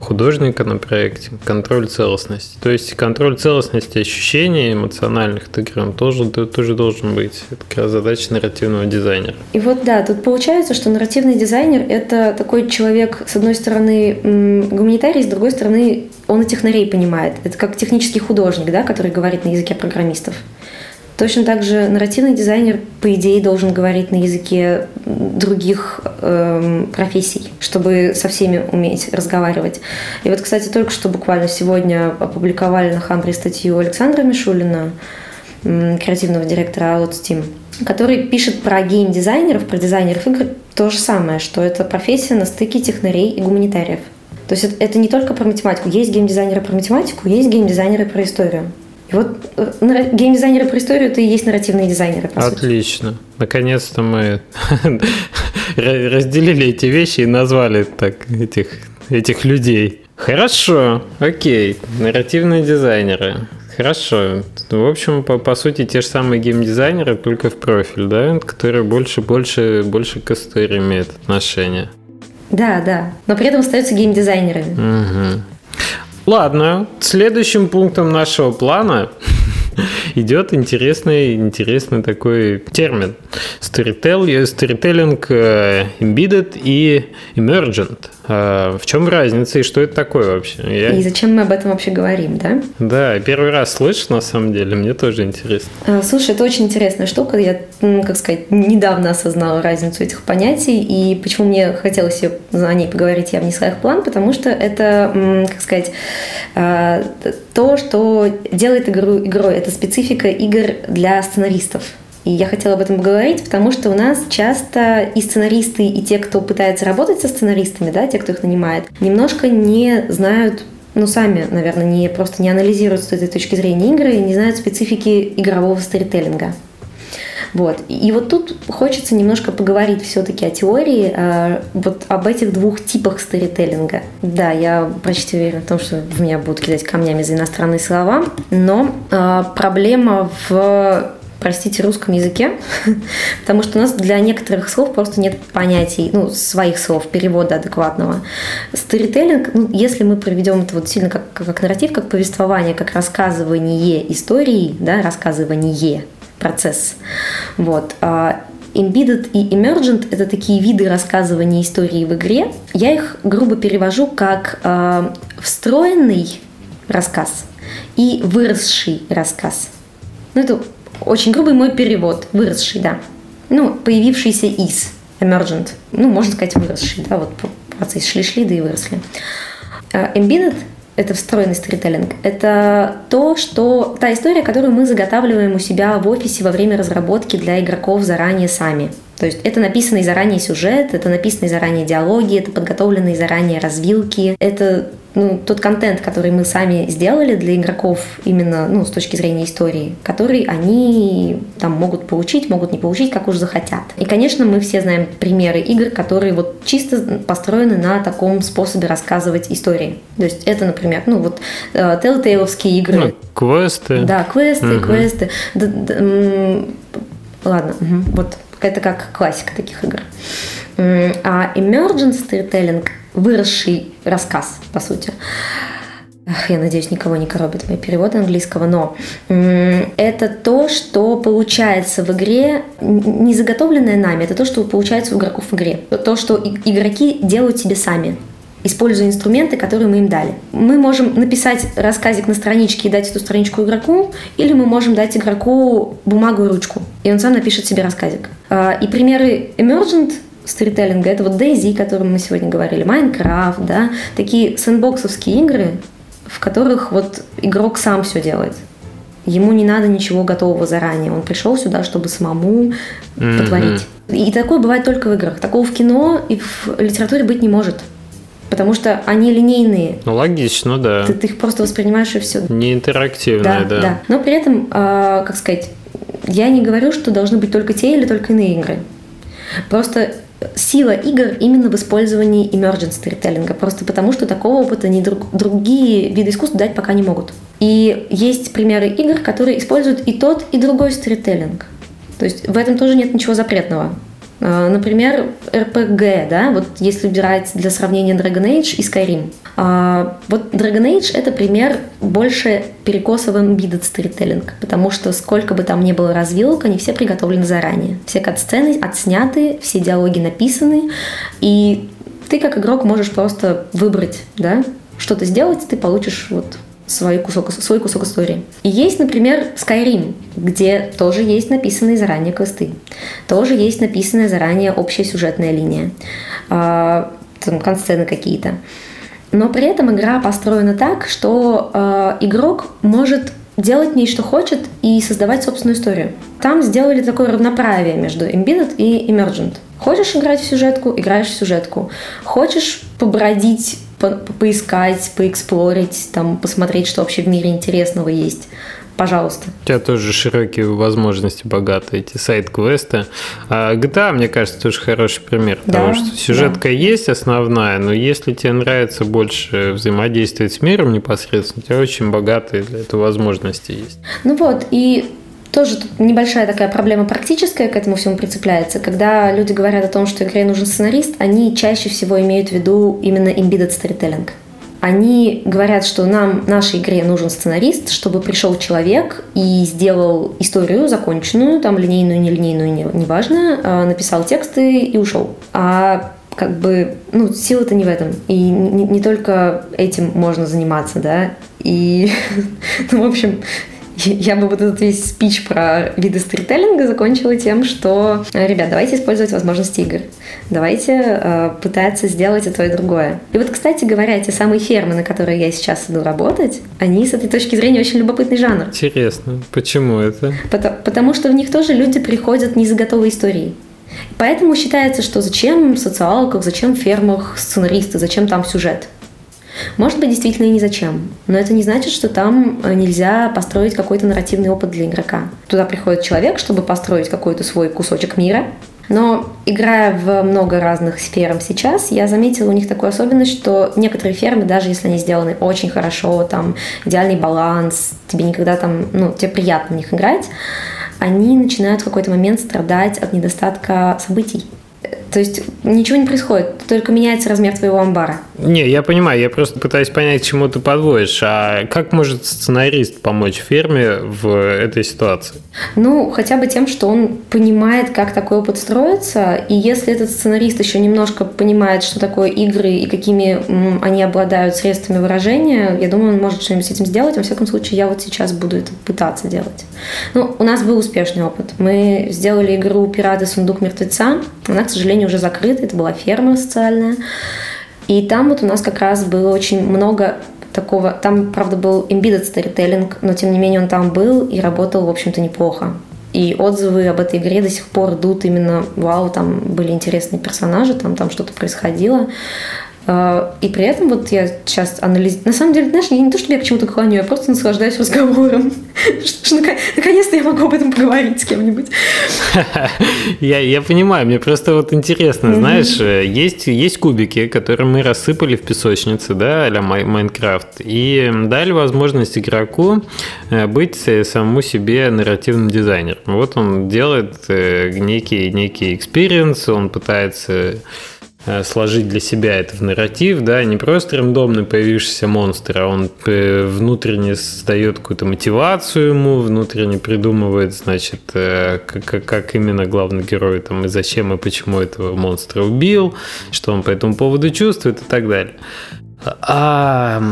художника на проекте, контроль целостности. То есть контроль целостности ощущений эмоциональных от игры, он тоже, тоже должен быть. Это как раз задача нарративного дизайнера. И вот да, тут получается, что нарративный дизайнер – это такой человек, с одной стороны, гуманитарий, с другой стороны, он и технарей понимает. Это как технический художник, да, который говорит на языке программистов. Точно так же нарративный дизайнер, по идее, должен говорить на языке других э, профессий, чтобы со всеми уметь разговаривать. И вот, кстати, только что буквально сегодня опубликовали на Хамбре статью Александра Мишулина, креативного директора Outsteam, который пишет про гейм-дизайнеров, про дизайнеров игр то же самое, что это профессия на стыке технарей и гуманитариев. То есть это, это не только про математику. Есть геймдизайнеры про математику, есть геймдизайнеры про историю. И вот э, геймдизайнеры про историю это и есть нарративные дизайнеры, по Отлично. Сути. Наконец-то мы (laughs) разделили эти вещи и назвали так этих, этих людей. Хорошо, окей, нарративные дизайнеры. Хорошо. В общем, по, по сути, те же самые геймдизайнеры, только в профиль, да, которые больше, больше, больше к истории имеют отношение. Да, да. Но при этом остаются геймдизайнерами. Угу. Ладно, следующим пунктом нашего плана идет интересный, интересный такой термин. Storytelling, э, embedded и emergent. А в чем разница и что это такое вообще? Я... И зачем мы об этом вообще говорим, да? Да, первый раз слышу, на самом деле, мне тоже интересно. А, слушай, это очень интересная штука. Я, как сказать, недавно осознала разницу этих понятий, и почему мне хотелось о ней поговорить, я внесла их в план, потому что это, как сказать, а, то, что делает игру игрой. Это специфика игр для сценаристов. И я хотела об этом поговорить, потому что у нас часто и сценаристы, и те, кто пытается работать со сценаристами, да, те, кто их нанимает, немножко не знают ну, сами, наверное, не просто не анализируют с этой точки зрения игры и не знают специфики игрового сторителлинга. Вот. И вот тут хочется немножко поговорить все-таки о теории, э, вот об этих двух типах сторителлинга. Да, я почти уверена в том, что в меня будут кидать камнями за иностранные слова, но э, проблема в простите, русском языке, (laughs) потому что у нас для некоторых слов просто нет понятий, ну, своих слов, перевода адекватного. Сторителлинг, ну, если мы проведем это вот сильно как, как нарратив, как повествование, как рассказывание истории, да, рассказывание, процесс, вот, а Embedded и Emergent – это такие виды рассказывания истории в игре. Я их грубо перевожу как э, встроенный рассказ и выросший рассказ. Ну, это очень грубый мой перевод. Выросший, да. Ну, появившийся из. Emergent. Ну, можно сказать, выросший. Да, вот процесс шли-шли, да и выросли. А, embedded – это встроенный сторителлинг. Это то, что та история, которую мы заготавливаем у себя в офисе во время разработки для игроков заранее сами. То есть это написанный заранее сюжет, это написанные заранее диалоги, это подготовленные заранее развилки, это ну, тот контент, который мы сами сделали для игроков именно ну, с точки зрения истории, который они там могут получить, могут не получить, как уж захотят. И, конечно, мы все знаем примеры игр, которые вот чисто построены на таком способе рассказывать истории. То есть это, например, ну вот э, Telltale игры. Ну, квесты. Да, квесты, угу. квесты. Да, да, ладно, угу, вот это как классика таких игр. А emergent storytelling – выросший рассказ, по сути. Я надеюсь, никого не коробит мои переводы английского, но это то, что получается в игре, не заготовленное нами, это то, что получается у игроков в игре. То, что игроки делают себе сами используя инструменты, которые мы им дали. Мы можем написать рассказик на страничке и дать эту страничку игроку, или мы можем дать игроку бумагу и ручку, и он сам напишет себе рассказик. А, и примеры emergent сторителлинга это вот DayZ, о котором мы сегодня говорили, Minecraft, да, такие сэндбоксовские игры, в которых вот игрок сам все делает. Ему не надо ничего готового заранее. Он пришел сюда, чтобы самому mm-hmm. потворить. И такое бывает только в играх. Такого в кино и в литературе быть не может потому что они линейные. Ну, логично, да. Ты, ты их просто воспринимаешь и все. Не интерактивные, да. Да, да. Но при этом, э, как сказать, я не говорю, что должны быть только те или только иные игры. Просто сила игр именно в использовании emergent storytelling, просто потому что такого опыта ни друг, другие виды искусства дать пока не могут. И есть примеры игр, которые используют и тот, и другой сторителлинг. То есть в этом тоже нет ничего запретного. А, например, RPG, да, вот если брать для сравнения Dragon Age и Skyrim. А, вот Dragon Age — это пример больше перекосовый embedded storytelling, потому что сколько бы там ни было развилок, они все приготовлены заранее. Все кат-сцены отсняты, все диалоги написаны, и ты как игрок можешь просто выбрать, да, что-то сделать, ты получишь вот свой кусок, свой кусок истории. И есть, например, Skyrim, где тоже есть написанные заранее квесты. Тоже есть написанная заранее общая сюжетная линия. Э, там, консцены какие-то. Но при этом игра построена так, что э, игрок может делать ней, что хочет, и создавать собственную историю. Там сделали такое равноправие между embedded и emergent. Хочешь играть в сюжетку, играешь в сюжетку. Хочешь побродить по поискать, поэксплорить, там, посмотреть, что вообще в мире интересного есть. Пожалуйста. У тебя тоже широкие возможности, богатые эти сайт-квесты. А GTA, мне кажется, тоже хороший пример, да, потому что сюжетка да. есть основная, но если тебе нравится больше взаимодействовать с миром непосредственно, у тебя очень богатые для этого возможности есть. Ну вот, и тоже тут небольшая такая проблема практическая к этому всему прицепляется. Когда люди говорят о том, что игре нужен сценарист, они чаще всего имеют в виду именно embedded storytelling. Они говорят, что нам, нашей игре нужен сценарист, чтобы пришел человек и сделал историю законченную, там линейную, нелинейную, неважно, а, написал тексты и ушел. А как бы, ну, сила-то не в этом. И не, не только этим можно заниматься, да. И, (laughs) ну, в общем, я бы вот этот весь спич про виды сторителлинга закончила тем, что, э, ребят, давайте использовать возможности игр. Давайте э, пытаться сделать и то, и другое. И вот, кстати говоря, эти самые фермы, на которые я сейчас иду работать, они с этой точки зрения очень любопытный жанр. Интересно. Почему это? Потому, потому что в них тоже люди приходят не за готовой историей. Поэтому считается, что зачем в социалках, зачем в фермах сценаристы, зачем там сюжет. Может быть, действительно и не зачем. Но это не значит, что там э, нельзя построить какой-то нарративный опыт для игрока. Туда приходит человек, чтобы построить какой-то свой кусочек мира, но играя в много разных сферам сейчас, я заметила у них такую особенность, что некоторые фермы, даже если они сделаны очень хорошо, там идеальный баланс, тебе никогда там, ну, тебе приятно в них играть, они начинают в какой-то момент страдать от недостатка событий То есть ничего не происходит, только меняется размер твоего амбара. Не, я понимаю, я просто пытаюсь понять, к чему ты подводишь. А как может сценарист помочь ферме в этой ситуации? Ну, хотя бы тем, что он понимает, как такой опыт строится, и если этот сценарист еще немножко понимает, что такое игры и какими они обладают средствами выражения, я думаю, он может что-нибудь с этим сделать. Во всяком случае, я вот сейчас буду это пытаться делать. Ну, у нас был успешный опыт. Мы сделали игру «Пираты. Сундук мертвеца». Она, к сожалению, уже закрыта. Это была ферма социальная. И там вот у нас как раз было очень много такого... Там, правда, был embedded storytelling, но тем не менее он там был и работал, в общем-то, неплохо. И отзывы об этой игре до сих пор идут именно, вау, там были интересные персонажи, там, там что-то происходило. А, и при этом вот я сейчас анализирую... На самом деле, знаешь, я не то, чтобы я к чему-то клоню, я просто наслаждаюсь разговором. (laughs) Наконец-то я могу об этом поговорить с кем-нибудь. (laughs) Я, я понимаю, мне просто вот интересно, знаешь, э, есть, есть кубики, которые мы рассыпали в песочнице, да, а Майнкрафт, и дали возможность игроку э, быть самому себе нарративным дизайнером. Вот он делает э, некий, некий experience, он пытается Э, сложить для себя это в нарратив, да, не просто рандомный появившийся монстр, а он э, внутренне создает какую-то мотивацию ему, внутренне придумывает, значит, э, как, как именно главный герой там и зачем и почему этого монстра убил, что он по этому поводу чувствует и так далее. А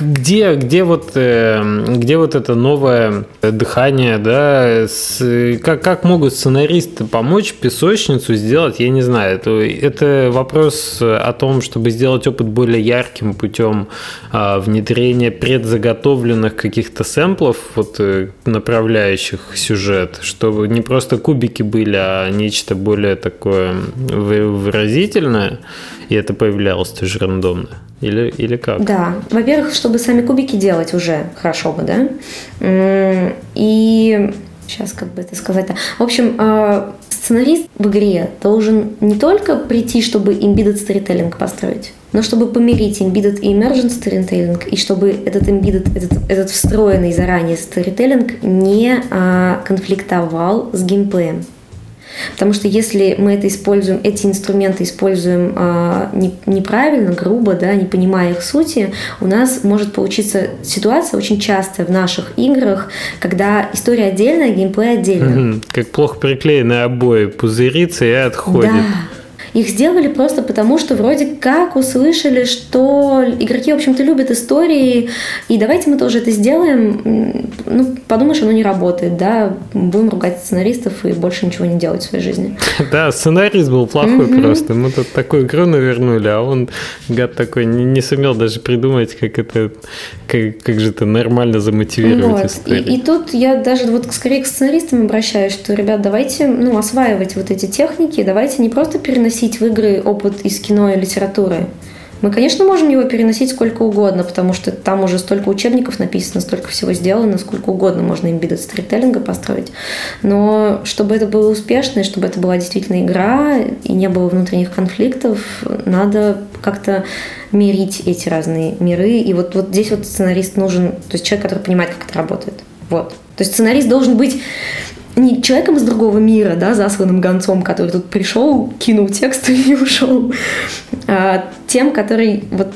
где, где, вот, э, где вот это новое дыхание, да, с, как, как могут сценаристы помочь песочницу сделать, я не знаю, это, это вопрос о том, чтобы сделать опыт более ярким путем а, внедрения предзаготовленных каких-то сэмплов, вот, э, направляющих сюжет, чтобы не просто кубики были, а нечто более такое выразительное, и это появлялось тоже рандомно. Или, или как? Да. Во-первых, чтобы сами кубики делать уже хорошо бы, да? И сейчас как бы это сказать-то. В общем, а, сценарист в игре должен не только прийти, чтобы embedded storytelling построить, но чтобы помирить embedded и emergent storytelling, и чтобы этот embedded, этот, этот встроенный заранее storytelling не а, конфликтовал с геймплеем. Потому что если мы это используем, эти инструменты используем а, не, неправильно, грубо, да, не понимая их сути, у нас может получиться ситуация очень часто в наших играх, когда история отдельная, геймплей отдельно. Угу. Как плохо приклеенные обои пузырится и отходит. Да. Их сделали просто потому, что вроде как услышали, что игроки, в общем-то, любят истории, и давайте мы тоже это сделаем. Ну, подумаешь, оно не работает, да, будем ругать сценаристов и больше ничего не делать в своей жизни. (laughs) Да, сценарист был плохой просто. Мы тут такую игру навернули, а он, гад такой, не, не сумел даже придумать, как это, как, как же это нормально замотивировать вот. историю. И, и тут я даже вот скорее к сценаристам обращаюсь, что, ребят, давайте, ну, осваивать вот эти техники, давайте не просто переносить переносить в игры опыт из кино и литературы. Мы, конечно, можем его переносить сколько угодно, потому что там уже столько учебников написано, столько всего сделано, сколько угодно можно имбидед сторителлинга построить. Но чтобы это было успешно, и чтобы это была действительно игра, и не было внутренних конфликтов, надо как-то мирить эти разные миры. И вот, вот здесь вот сценарист нужен, то есть человек, который понимает, как это работает. Вот. То есть сценарист должен быть не человеком из другого мира, да, засланным гонцом, который тут пришел, кинул текст (laughs) и ушел, а тем, который вот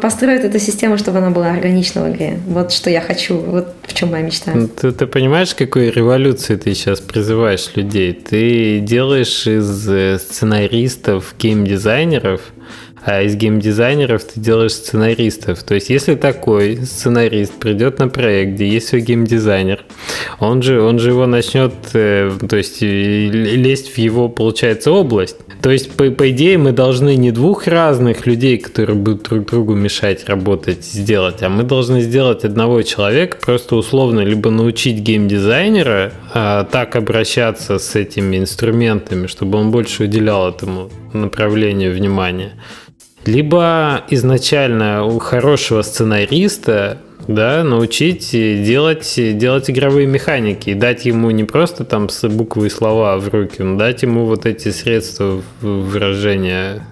построит эту систему, чтобы она была органична в игре. Вот что я хочу, вот в чем моя мечта. Ну, ты, ты понимаешь, какой революции ты сейчас призываешь людей? Ты делаешь из э, сценаристов геймдизайнеров – а из геймдизайнеров ты делаешь сценаристов. То есть, если такой сценарист придет на проект, где есть свой геймдизайнер, он же, он же его начнет, э, то есть, лезть в его, получается, область. То есть, по, по идее, мы должны не двух разных людей, которые будут друг другу мешать работать, сделать, а мы должны сделать одного человека, просто условно либо научить геймдизайнера а, так обращаться с этими инструментами, чтобы он больше уделял этому направлению внимания, либо изначально у хорошего сценариста да, научить делать, делать игровые механики дать ему не просто там с буквы и слова в руки, но дать ему вот эти средства выражения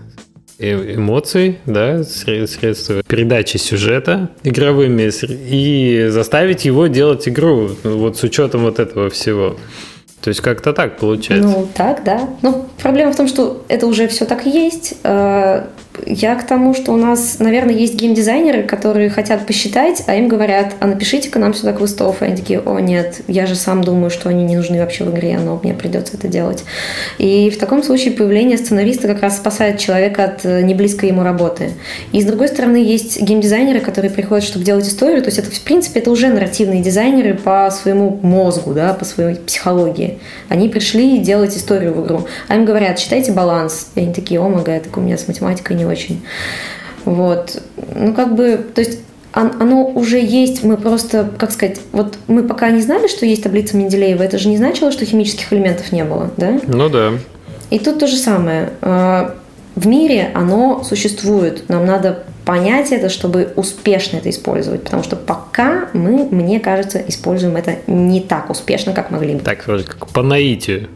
э, эмоций, да, средства передачи сюжета игровыми и заставить его делать игру вот с учетом вот этого всего. То есть как-то так получается. Ну, так, да. Но проблема в том, что это уже все так есть. Я к тому, что у нас, наверное, есть геймдизайнеры, которые хотят посчитать, а им говорят, а напишите-ка нам сюда квестов. И они такие, о нет, я же сам думаю, что они не нужны вообще в игре, но мне придется это делать. И в таком случае появление сценариста как раз спасает человека от э, неблизкой ему работы. И с другой стороны, есть геймдизайнеры, которые приходят, чтобы делать историю. То есть это, в принципе, это уже нарративные дизайнеры по своему мозгу, да, по своей психологии. Они пришли делать историю в игру. А им говорят, читайте баланс. И они такие, о, мага, так у меня с математикой не очень. Вот. Ну, как бы, то есть оно уже есть, мы просто, как сказать, вот мы пока не знали, что есть таблица Менделеева, это же не значило, что химических элементов не было, да? Ну да. И тут то же самое. А, в мире оно существует. Нам надо понять это, чтобы успешно это использовать. Потому что пока мы, мне кажется, используем это не так успешно, как могли бы. Так, вроде как по наитию.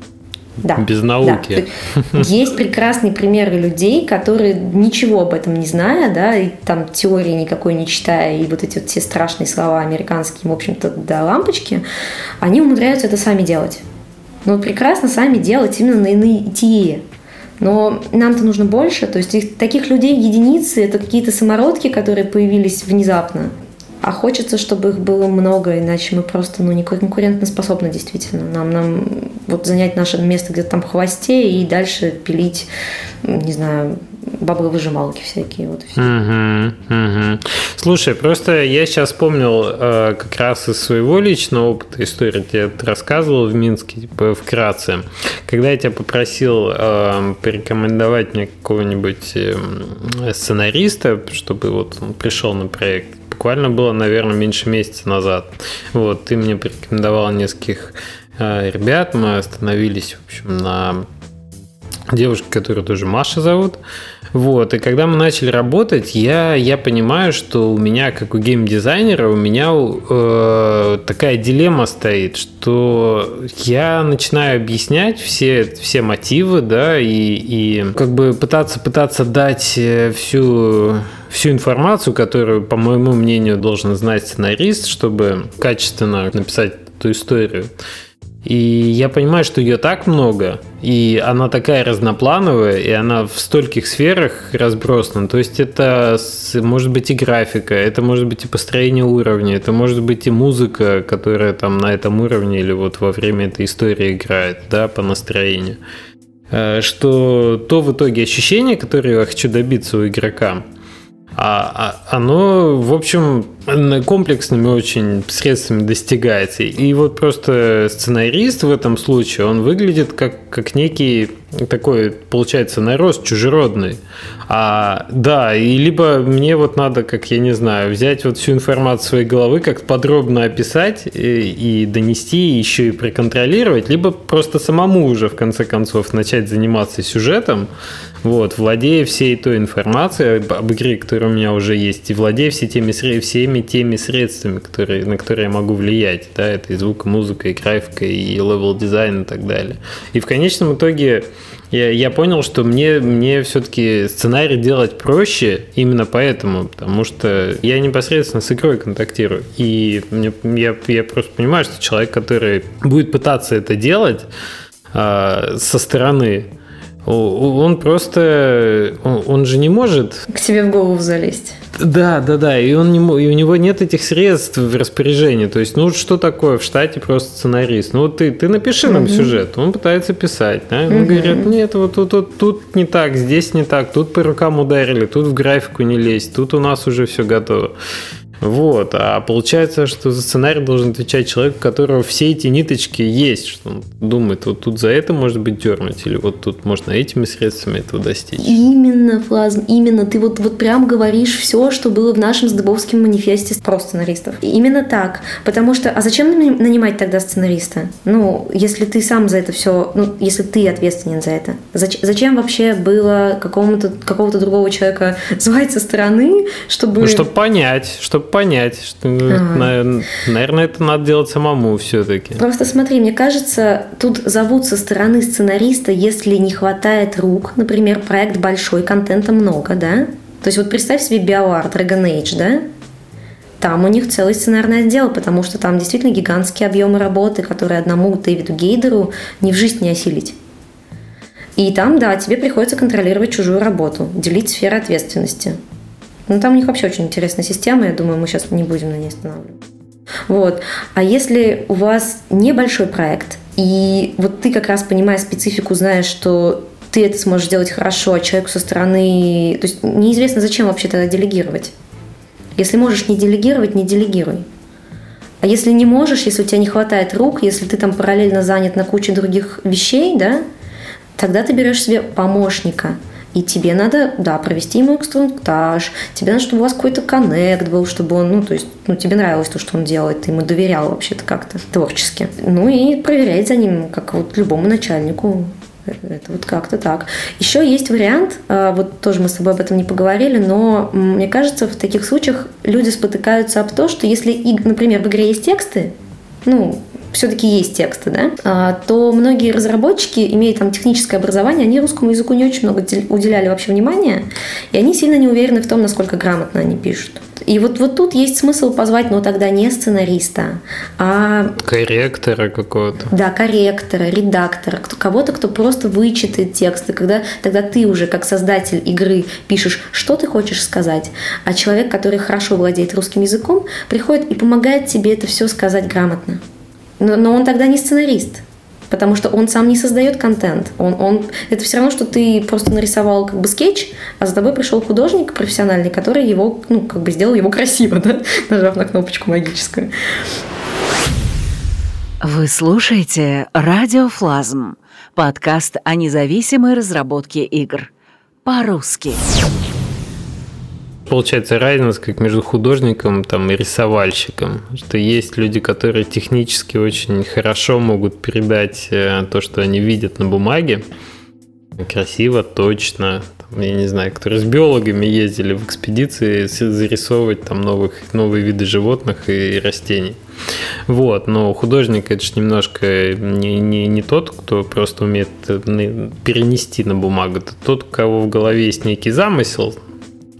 Да. Без науки. Да. Есть прекрасные примеры людей, которые ничего об этом не зная, да, и там теории никакой не читая, и вот эти вот все страшные слова американские, в общем-то, до лампочки, они умудряются это сами делать. Ну, прекрасно сами делать именно на идее. Но нам-то нужно больше, то есть их, таких людей единицы, это какие-то самородки, которые появились внезапно. А хочется, чтобы их было много, иначе мы просто ну, не конкурентоспособны действительно. Нам, нам вот занять наше место где-то там в хвосте и дальше пилить, не знаю, бабловыжималки всякие. Вот все. Угу, угу. Слушай, просто я сейчас вспомнил э, как раз из своего личного опыта истории, я рассказывал в Минске, типа, вкратце. Когда я тебя попросил э, порекомендовать мне какого-нибудь э, сценариста, чтобы вот он пришел на проект, буквально было, наверное, меньше месяца назад. Вот, ты мне порекомендовал нескольких э, ребят, мы остановились, в общем, на девушке, которую тоже Маша зовут. Вот, и когда мы начали работать, я, я понимаю, что у меня, как у геймдизайнера, у меня э, такая дилемма стоит, что я начинаю объяснять все, все мотивы, да, и, и как бы пытаться, пытаться дать э, всю всю информацию, которую, по моему мнению, должен знать сценарист, чтобы качественно написать эту историю. И я понимаю, что ее так много, и она такая разноплановая, и она в стольких сферах разбросана. То есть это может быть и графика, это может быть и построение уровня, это может быть и музыка, которая там на этом уровне или вот во время этой истории играет, да, по настроению. Э, что то в итоге ощущение, которое я хочу добиться у игрока – а, а, оно, в общем, комплексными очень средствами достигается. И вот просто сценарист в этом случае, он выглядит как, как некий такой, получается, нарост чужеродный. А, да, и либо мне вот надо, как я не знаю, взять вот всю информацию своей головы, как подробно описать и, и донести, и еще и проконтролировать, либо просто самому уже в конце концов начать заниматься сюжетом, вот, владея всей той информацией об игре, которая у меня уже есть, и владея все теми, всеми теми средствами, которые, на которые я могу влиять, да, это и звук, музыка, и графика, и level design и так далее. И в конечном итоге я, я понял, что мне, мне все-таки сценарий делать проще именно поэтому, потому что я непосредственно с игрой контактирую. И мне, я, я просто понимаю, что человек, который будет пытаться это делать э, со стороны, он просто, он же не может... К тебе в голову залезть. Да, да, да, и, он не, и у него нет этих средств в распоряжении. То есть, ну что такое в штате просто сценарист? Ну вот ты, ты напиши нам угу. сюжет, он пытается писать. Да? Ему угу. говорят, нет, вот тут, тут, тут не так, здесь не так, тут по рукам ударили, тут в графику не лезть, тут у нас уже все готово. Вот. А получается, что за сценарий должен отвечать человек, у которого все эти ниточки есть, что он думает, вот тут за это может быть дернуть, или вот тут можно этими средствами этого достичь. Именно, Флазм, именно. Ты вот, вот прям говоришь все, что было в нашем Сдобовском манифесте про сценаристов. Именно так. Потому что, а зачем нанимать тогда сценариста? Ну, если ты сам за это все, ну, если ты ответственен за это. Зачем, зачем вообще было какому-то, какого-то другого человека (laughs) звать со стороны, чтобы... Ну, чтобы понять, чтобы понять, что, ага. наверное, это надо делать самому все-таки. Просто смотри, мне кажется, тут зовут со стороны сценариста, если не хватает рук, например, проект большой, контента много, да? То есть вот представь себе BioWare, Dragon Age, да? там у них целый сценарный отдел, потому что там действительно гигантские объемы работы, которые одному Дэвиду Гейдеру ни в жизнь не осилить. И там, да, тебе приходится контролировать чужую работу, делить сферы ответственности. Ну, там у них вообще очень интересная система, я думаю, мы сейчас не будем на ней останавливаться. Вот. А если у вас небольшой проект, и вот ты как раз понимая специфику, знаешь, что ты это сможешь сделать хорошо, а человеку со стороны... То есть неизвестно, зачем вообще тогда делегировать. Если можешь не делегировать, не делегируй. А если не можешь, если у тебя не хватает рук, если ты там параллельно занят на куче других вещей, да, тогда ты берешь себе помощника. И тебе надо, да, провести ему инструктаж, тебе надо, чтобы у вас какой-то коннект был, чтобы он, ну, то есть, ну, тебе нравилось то, что он делает, ты ему доверял вообще-то как-то творчески. Ну и проверять за ним, как вот любому начальнику. Это вот как-то так. Еще есть вариант, а, вот тоже мы с тобой об этом не поговорили, но мне кажется, в таких случаях люди спотыкаются об то, что если, например, в игре есть тексты, ну, все-таки есть тексты, да, а, то многие разработчики, имея там техническое образование, они русскому языку не очень много уделяли вообще внимания, и они сильно не уверены в том, насколько грамотно они пишут. И вот, вот тут есть смысл позвать, но тогда не сценариста, а... Корректора какого-то. Да, корректора, редактора, кого-то, кто просто вычитает тексты, когда тогда ты уже как создатель игры пишешь, что ты хочешь сказать, а человек, который хорошо владеет русским языком, приходит и помогает тебе это все сказать грамотно. Но, но он тогда не сценарист, потому что он сам не создает контент. Он, он, это все равно, что ты просто нарисовал как бы скетч, а за тобой пришел художник профессиональный, который его, ну, как бы сделал его красиво, (laughs) да, нажав на кнопочку магическую. Вы слушаете «Радиофлазм» – подкаст о независимой разработке игр. По-русски получается разница как между художником там, и рисовальщиком. Что есть люди, которые технически очень хорошо могут передать э, то, что они видят на бумаге. Красиво, точно. Там, я не знаю, которые с биологами ездили в экспедиции зарисовывать там новых, новые виды животных и растений. Вот, но художник это же немножко не, не, не тот, кто просто умеет э, перенести на бумагу, это тот, у кого в голове есть некий замысел,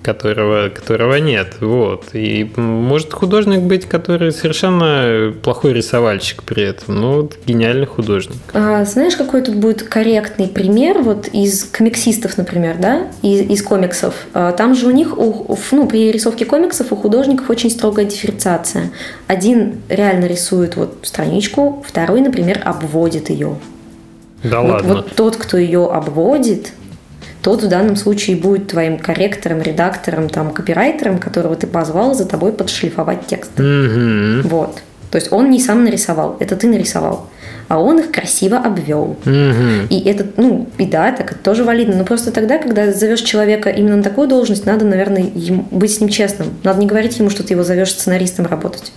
которого, которого нет. Вот. И может художник быть, который совершенно плохой рисовальщик при этом, но вот гениальный художник. А, знаешь, какой тут будет корректный пример вот из комиксистов, например, да, из, из комиксов. А, там же у них, у, ну, при рисовке комиксов у художников очень строгая дифференциация. Один реально рисует вот страничку, второй, например, обводит ее. Да вот, ладно. Вот тот, кто ее обводит, тот в данном случае будет твоим корректором, редактором, там, копирайтером, которого ты позвал за тобой подшлифовать текст. Mm-hmm. Вот. То есть он не сам нарисовал, это ты нарисовал. А он их красиво обвел. Mm-hmm. И это, ну, и да, так это тоже валидно. Но просто тогда, когда зовешь человека именно на такую должность, надо, наверное, ему, быть с ним честным. Надо не говорить ему, что ты его зовешь сценаристом работать.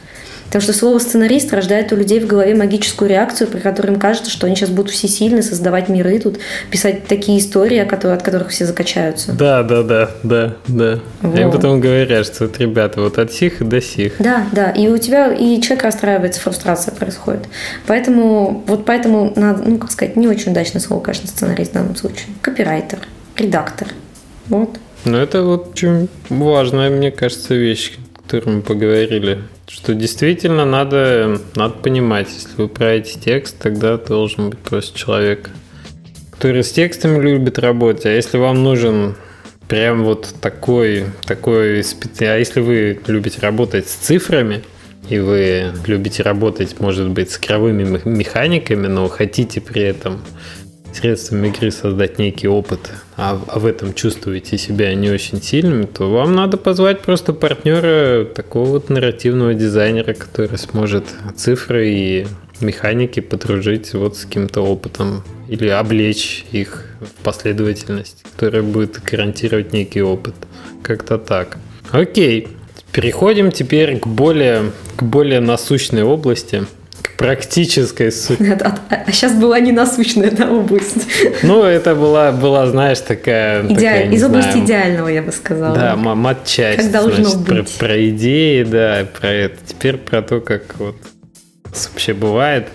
Потому что слово «сценарист» рождает у людей в голове магическую реакцию, при которой им кажется, что они сейчас будут всесильны, создавать миры тут, писать такие истории, от которых все закачаются. Да, да, да, да, да. Вот. И потом говорят, что вот, ребята, вот от сих до сих. Да, да. И у тебя, и человек расстраивается, фрустрация происходит. Поэтому, вот поэтому надо, ну, как сказать, не очень удачное слово, конечно, сценарист в данном случае. Копирайтер, редактор. Вот. Ну, это вот очень важная, мне кажется, вещь, о которой мы поговорили. Что действительно надо, надо понимать, если вы правите текст, тогда должен быть просто человек, который с текстами любит работать. А если вам нужен прям вот такой, такой а если вы любите работать с цифрами, и вы любите работать, может быть, с кровыми механиками, но хотите при этом средством игры создать некий опыт, а, а в этом чувствуете себя не очень сильным, то вам надо позвать просто партнера, такого вот нарративного дизайнера, который сможет цифры и механики подружить вот с каким-то опытом или облечь их в последовательность, которая будет гарантировать некий опыт. Как-то так. Окей. Переходим теперь к более, к более насущной области – практической сути. А, а, а сейчас была не насущная да, область. Ну, это была, была знаешь, такая... Идеаль... такая Из области знаю, идеального, я бы сказала. Да, матчасть. Как должно значит, быть. Про, про идеи, да, про это. Теперь про то, как вот вообще бывает.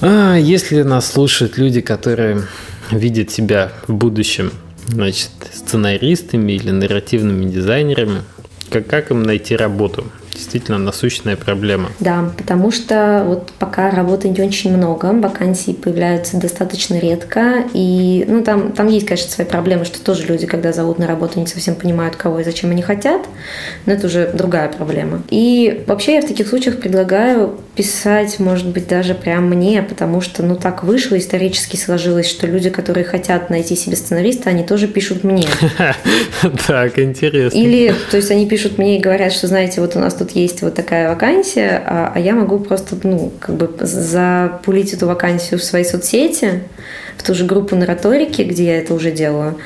А, если нас слушают люди, которые видят себя в будущем, значит, сценаристами или нарративными дизайнерами, как, как им найти работу? Действительно насущная проблема. Да, потому что вот пока работы не очень много, вакансии появляются достаточно редко, и ну там, там есть, конечно, свои проблемы, что тоже люди, когда зовут на работу, не совсем понимают, кого и зачем они хотят, но это уже другая проблема. И вообще я в таких случаях предлагаю писать, может быть, даже прям мне, потому что, ну, так вышло, исторически сложилось, что люди, которые хотят найти себе сценариста, они тоже пишут мне. (laughs) Так, интересно. Или, то есть они пишут мне и говорят, что, знаете, вот у нас тут есть вот такая вакансия, а, а я могу просто, ну, как бы запулить эту вакансию в свои соцсети, в ту же группу нараторики, где я это уже делаю.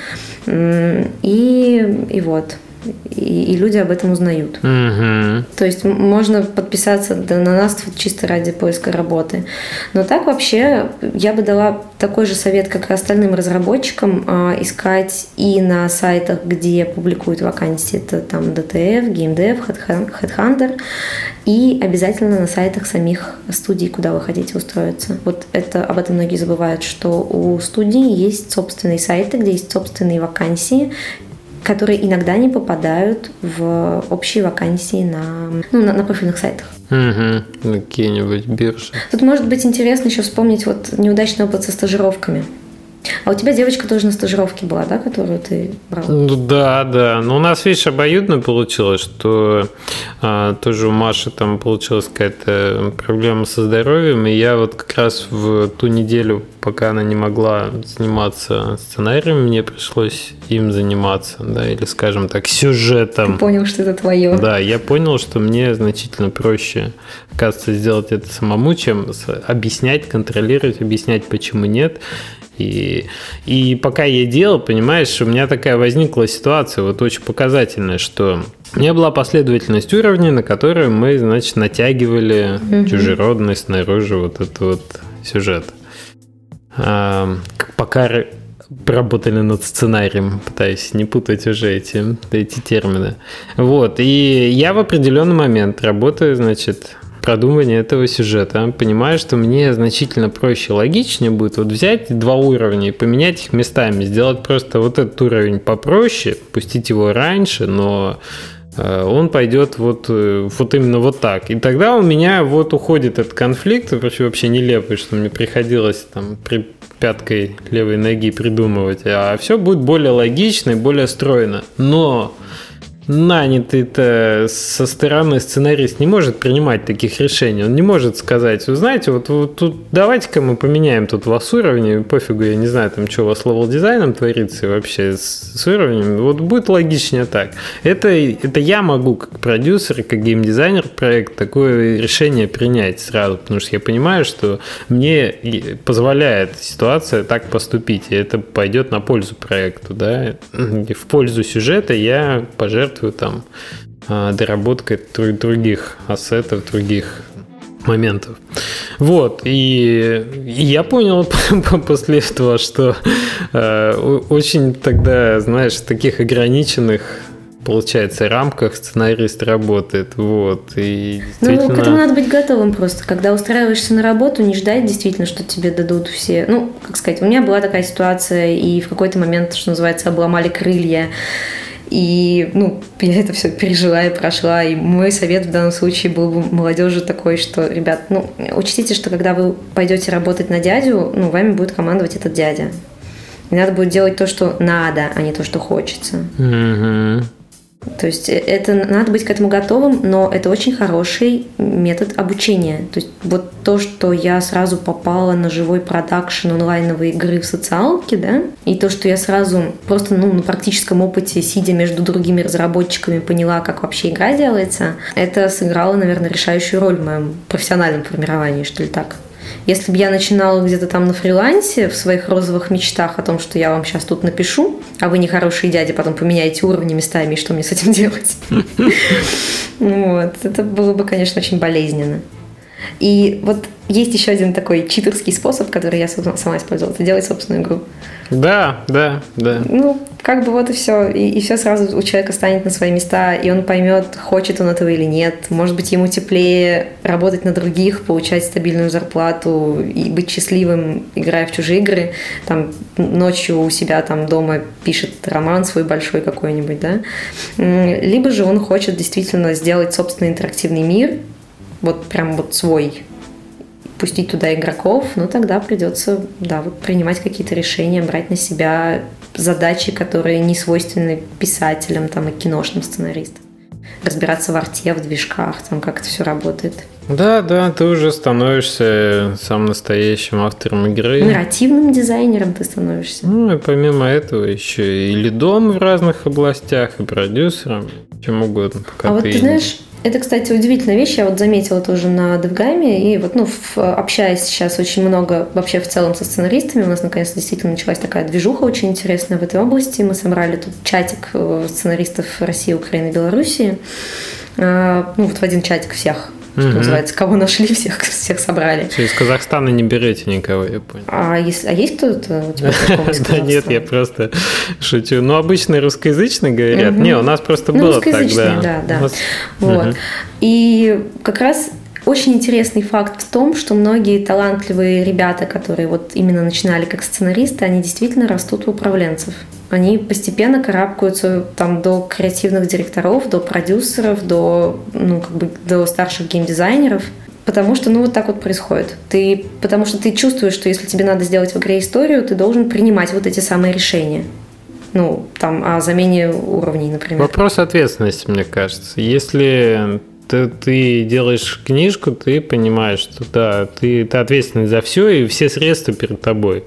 И, и вот и, и люди об этом узнают. Угу. То есть можно подписаться на нас чисто ради поиска работы. Но так вообще я бы дала такой же совет, как и остальным разработчикам, а, искать и на сайтах, где публикуют вакансии, это там DTF, GameDev, Headhunter, и обязательно на сайтах самих студий, куда вы хотите устроиться. Вот это об этом многие забывают, что у студии есть собственные сайты, где есть собственные вакансии, которые иногда не попадают в общие вакансии на, ну, на, на профильных сайтах. Угу, какие-нибудь биржи. Тут может быть интересно еще вспомнить вот неудачный опыт со стажировками. А у тебя девочка тоже на стажировке была, да, которую ты брал? Ну да, да. Но у нас, видишь, обоюдно получилось, что а, тоже у Маши там получилась какая-то проблема со здоровьем, и я вот как раз в ту неделю, пока она не могла заниматься сценарием, мне пришлось им заниматься, да, или, скажем так, сюжетом. Ты понял, что это твое. Да, я понял, что мне значительно проще, оказывается, сделать это самому, чем объяснять, контролировать, объяснять, почему нет. И, и пока я делал, понимаешь, у меня такая возникла ситуация, вот очень показательная, что у меня была последовательность уровней, на которую мы, значит, натягивали угу. чужеродность снаружи вот этот вот сюжет. Пока работали над сценарием, пытаясь не путать уже эти, эти термины. Вот, и я в определенный момент работаю, значит, продумывания этого сюжета, понимаю, что мне значительно проще, логичнее будет вот взять два уровня и поменять их местами, сделать просто вот этот уровень попроще, пустить его раньше, но он пойдет вот, э, вот именно вот так. И тогда у меня вот уходит этот конфликт, вообще, вообще нелепый, что мне приходилось там при пяткой левой ноги придумывать, а все будет более логично и более стройно. Но нанятый-то со стороны сценарист не может принимать таких решений. Он не может сказать, вы знаете, вот, вот тут давайте-ка мы поменяем тут вас уровни, пофигу, я не знаю, там что у вас level design ом творится вообще с, с уровнем, вот будет логичнее так. Это, это я могу как продюсер, как геймдизайнер проект такое решение принять сразу, потому что я понимаю, что мне позволяет ситуация так поступить, и это пойдет на пользу проекту, да, и в пользу сюжета я пожертвую жертвую там а, доработкой других ассетов, других моментов. Вот, и, и я понял (laughs) после этого, что э, очень тогда, знаешь, в таких ограниченных получается, рамках сценарист работает. Вот, и действительно... Ну, к этому надо быть готовым просто. Когда устраиваешься на работу, не ждать действительно, что тебе дадут все... Ну, как сказать, у меня была такая ситуация, и в какой-то момент, что называется, обломали крылья. И, ну, я это все пережила и прошла. И мой совет в данном случае был бы молодежи такой, что, ребят, ну, учтите, что когда вы пойдете работать на дядю, ну, вами будет командовать этот дядя. И надо будет делать то, что надо, а не то, что хочется. Mm-hmm. То есть э, это надо быть к этому готовым, но это очень хороший метод обучения. То есть вот то, что я сразу попала на живой продакшн онлайновой игры в социалке, да, и то, что я сразу просто ну, на практическом опыте, сидя между другими разработчиками, поняла, как вообще игра делается, это сыграло, наверное, решающую роль в моем профессиональном формировании, что ли так. Если бы я начинала где-то там на фрилансе в своих розовых мечтах о том, что я вам сейчас тут напишу, а вы не хорошие дяди, потом поменяете уровни местами, и что мне с этим (laughs) делать? (laughs) Вот. Это было бы, конечно, очень болезненно. И вот есть еще один такой читерский способ, который я сама использовала, это делать собственную игру. Да, да, да. Ну, как бы вот и все. И, и все сразу у человека станет на свои места, и он поймет, хочет он этого или нет. Может быть, ему теплее работать на других, получать стабильную зарплату и быть счастливым, играя в чужие игры. Там ночью у себя там дома пишет роман свой большой какой-нибудь, да. Либо же он хочет действительно сделать собственный интерактивный мир, вот прям вот свой, пустить туда игроков, ну тогда придется, да, вот принимать какие-то решения, брать на себя задачи, которые не свойственны писателям там, и киношным сценаристам. Разбираться в арте, в движках, там, как это все работает. Да, да, ты уже становишься самым настоящим автором игры. Нарративным дизайнером ты становишься. Ну, и помимо этого еще и лидом в разных областях, и продюсером, чем угодно. Пока а вот ты знаешь, это, кстати, удивительная вещь. Я вот заметила тоже на Девгаме. И вот, ну, общаясь сейчас очень много вообще в целом со сценаристами, у нас наконец-то действительно началась такая движуха очень интересная в этой области. Мы собрали тут чатик э, сценаристов России, Украины, Белоруссии. А, ну, вот в один чатик всех что угу. называется, кого нашли, (laughs) всех, всех собрали. Все, из Казахстана не берете никого, я понял. А, если, а есть кто-то у тебя (laughs) Да нет, я просто шучу. Ну, обычно русскоязычные говорят. Не, у нас просто было так, да. да, да. Вот. И как раз очень интересный факт в том, что многие талантливые ребята, которые вот именно начинали как сценаристы, они действительно растут в управленцев. Они постепенно карабкаются там до креативных директоров, до продюсеров, до, ну, как бы, до старших геймдизайнеров. Потому что, ну, вот так вот происходит. Ты, потому что ты чувствуешь, что если тебе надо сделать в игре историю, ты должен принимать вот эти самые решения. Ну, там, о замене уровней, например. Вопрос ответственности, мне кажется. Если ты, ты делаешь книжку, ты понимаешь, что да, ты, ты ответственный за все, и все средства перед тобой.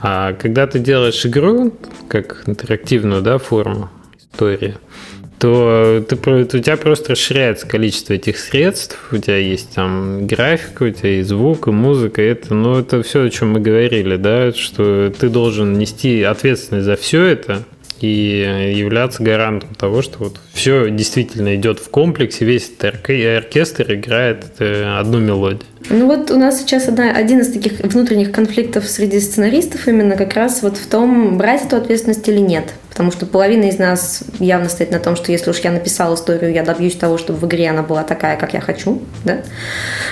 А когда ты делаешь игру, как интерактивную да, форму истории, то ты, у тебя просто расширяется количество этих средств, у тебя есть там графика, у тебя есть звук и музыка, это, ну, это все, о чем мы говорили, да, что ты должен нести ответственность за все это, и являться гарантом того, что вот все действительно идет в комплексе, весь этот оркестр играет э, одну мелодию. Ну вот у нас сейчас одна, один из таких внутренних конфликтов среди сценаристов именно как раз вот в том, брать эту ответственность или нет. Потому что половина из нас явно стоит на том, что если уж я написал историю, я добьюсь того, чтобы в игре она была такая, как я хочу. Да?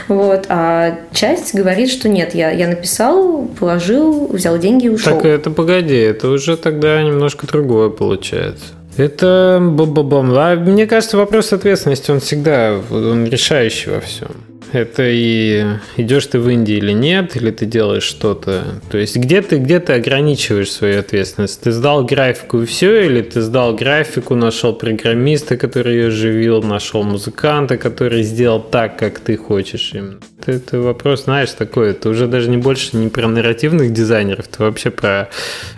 Вот. А часть говорит, что нет, я, я написал, положил, взял деньги и ушел. Так это погоди, это уже тогда немножко другое получается. Это бам-бам-бам. А мне кажется, вопрос ответственности, он всегда он решающий во всем это и идешь ты в Индии или нет, или ты делаешь что-то. То есть где ты, где ты ограничиваешь свою ответственность? Ты сдал графику и все, или ты сдал графику, нашел программиста, который ее живил, нашел музыканта, который сделал так, как ты хочешь им. Это, это вопрос, знаешь, такой, это уже даже не больше не про нарративных дизайнеров, это вообще про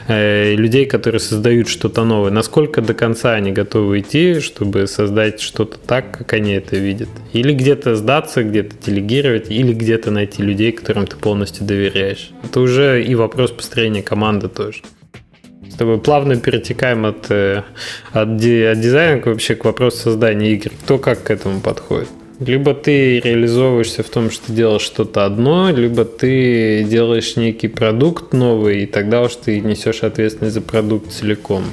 э, людей, которые создают что-то новое. Насколько до конца они готовы идти, чтобы создать что-то так, как они это видят. Или где-то сдаться, где-то делегировать или где-то найти людей, которым ты полностью доверяешь. Это уже и вопрос построения команды тоже. С тобой плавно перетекаем от, э, от, от дизайна вообще к вопросу создания игр. Кто как к этому подходит. Либо ты реализовываешься в том, что ты делаешь что-то одно, либо ты делаешь некий продукт новый, и тогда уж ты несешь ответственность за продукт целиком.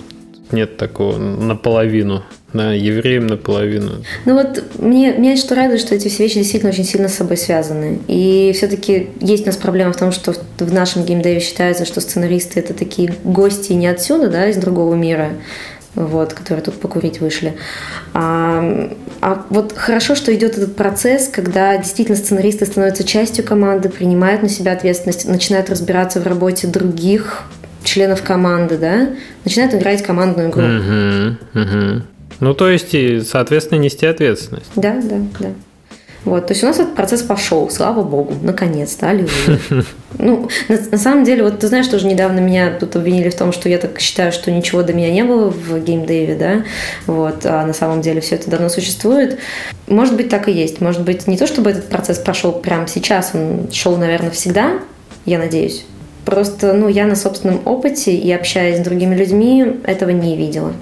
Нет такого наполовину да, евреям наполовину. Ну вот мне, меня что радует, что эти все вещи действительно очень сильно с собой связаны. И все-таки есть у нас проблема в том, что в нашем геймдеве считается, что сценаристы это такие гости не отсюда, да, из другого мира, вот, которые тут покурить вышли. А, а вот хорошо, что идет этот процесс, когда действительно сценаристы становятся частью команды, принимают на себя ответственность, начинают разбираться в работе других членов команды, да, начинают играть командную игру. Uh-huh, uh-huh. Ну, то есть, и, соответственно, нести ответственность. Да, да, да. Вот, то есть у нас этот процесс пошел, слава богу, наконец-то, аллилуйя. (laughs) Ну, на, на самом деле, вот ты знаешь, тоже недавно меня тут обвинили в том, что я так считаю, что ничего до меня не было в геймдеве, да, вот, а на самом деле все это давно существует. Может быть, так и есть. Может быть, не то, чтобы этот процесс прошел прямо сейчас, он шел, наверное, всегда, я надеюсь. Просто, ну, я на собственном опыте и общаясь с другими людьми этого не видела.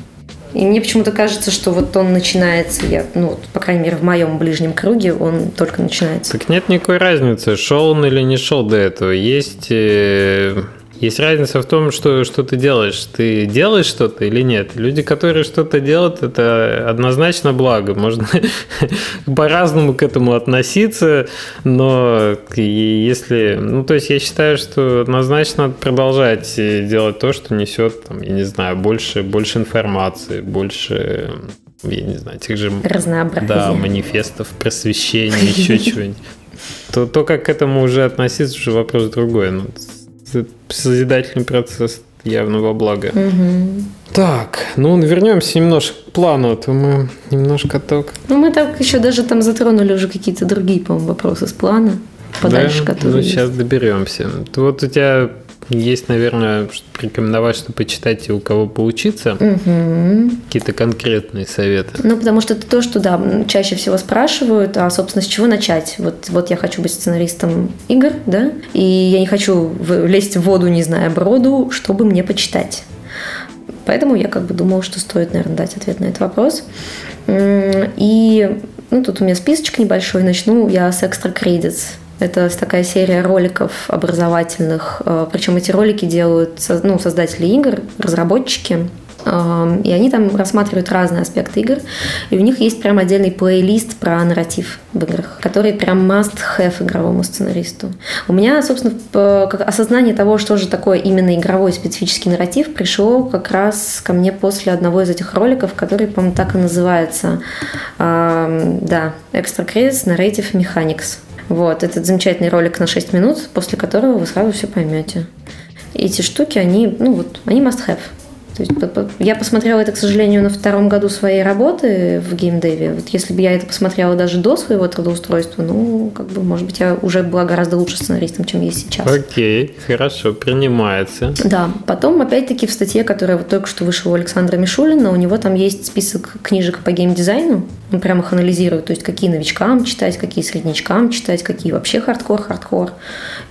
И мне почему-то кажется, что вот он начинается, я, ну, по крайней мере, в моем ближнем круге он только начинается. Так нет никакой разницы, шел он или не шел до этого. Есть э, есть разница в том, что, что ты делаешь. Ты делаешь что-то или нет? Люди, которые что-то делают, это однозначно благо. Можно (laughs) по-разному к этому относиться, но если... Ну, то есть я считаю, что однозначно надо продолжать делать то, что несет, там, я не знаю, больше, больше информации, больше я не знаю, тех же да, манифестов, просвещения, еще (laughs) чего-нибудь. То, то, как к этому уже относиться, уже вопрос другой. Но созидательный процесс явно во благо. Угу. Так, ну вернемся немножко к плану, а то мы немножко так. Ну мы так еще даже там затронули уже какие-то другие, по-моему, вопросы с плана подальше, да? которые. Ну сейчас доберемся. Вот у тебя есть, наверное, рекомендовать, что почитать и у кого поучиться. Угу. Какие-то конкретные советы. Ну, потому что это то, что, да, чаще всего спрашивают, а, собственно, с чего начать? Вот, вот я хочу быть сценаристом игр, да, и я не хочу лезть в воду, не зная броду, чтобы мне почитать. Поэтому я как бы думала, что стоит, наверное, дать ответ на этот вопрос. И ну, тут у меня списочек небольшой. Начну я с Extra Credits. Это такая серия роликов образовательных. Э, Причем эти ролики делают ну, создатели игр, разработчики. Эм, и они там рассматривают разные аспекты игр. И у них есть прям отдельный плейлист про нарратив в играх, который прям must-have игровому сценаристу. У меня, собственно, как осознание того, что же такое именно игровой специфический нарратив, пришло как раз ко мне после одного из этих роликов, который, по-моему, так и называется. Эм, да, Extra Credits Narrative Mechanics. Вот, этот замечательный ролик на 6 минут, после которого вы сразу все поймете. Эти штуки, они, ну вот, они must have. То есть я посмотрела это, к сожалению, на втором году своей работы в геймдеве. Вот если бы я это посмотрела даже до своего трудоустройства, ну, как бы, может быть, я уже была гораздо лучше сценаристом, чем есть сейчас. Окей, хорошо, принимается. Да, потом, опять-таки, в статье, которая вот только что вышла у Александра Мишулина, у него там есть список книжек по геймдизайну. Он прямо их анализирует, то есть какие новичкам читать, какие среднячкам читать, какие вообще хардкор-хардкор.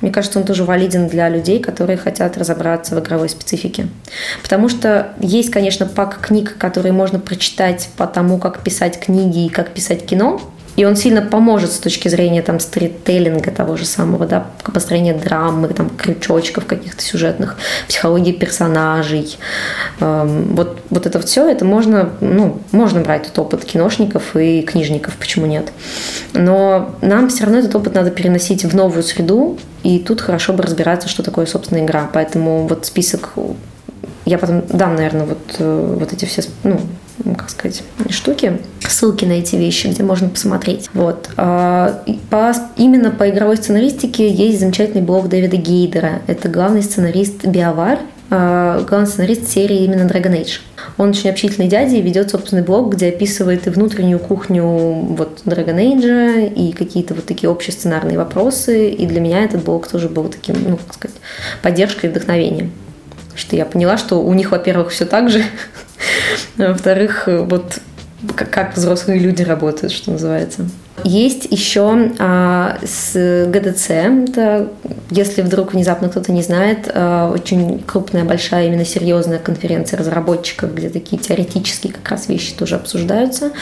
Мне кажется, он тоже валиден для людей, которые хотят разобраться в игровой специфике. Потому что есть, конечно, пак книг, которые можно прочитать по тому, как писать книги и как писать кино. И он сильно поможет с точки зрения там стритейлинга того же самого, да, построения драмы, там, крючочков каких-то сюжетных, психологии персонажей. Эм, вот, вот это все, это можно, ну, можно брать этот опыт киношников и книжников, почему нет. Но нам все равно этот опыт надо переносить в новую среду, и тут хорошо бы разбираться, что такое, собственно, игра. Поэтому вот список я потом дам, наверное, вот, э, вот эти все, ну, как сказать, штуки, ссылки на эти вещи, где можно посмотреть. Вот. А, по, именно по игровой сценаристике есть замечательный блог Дэвида Гейдера. Это главный сценарист Биовар, а, главный сценарист серии именно Dragon Age. Он очень общительный дядя и ведет собственный блог, где описывает и внутреннюю кухню вот Dragon Age, и какие-то вот такие общие сценарные вопросы. И для меня этот блог тоже был таким, ну, как сказать, поддержкой и вдохновением что я поняла, что у них, во-первых, все так же, (laughs) а во-вторых, вот как взрослые люди работают, что называется. Есть еще а, с GDC, это, если вдруг внезапно кто-то не знает, а, очень крупная, большая, именно серьезная конференция разработчиков, где такие теоретические как раз вещи тоже обсуждаются.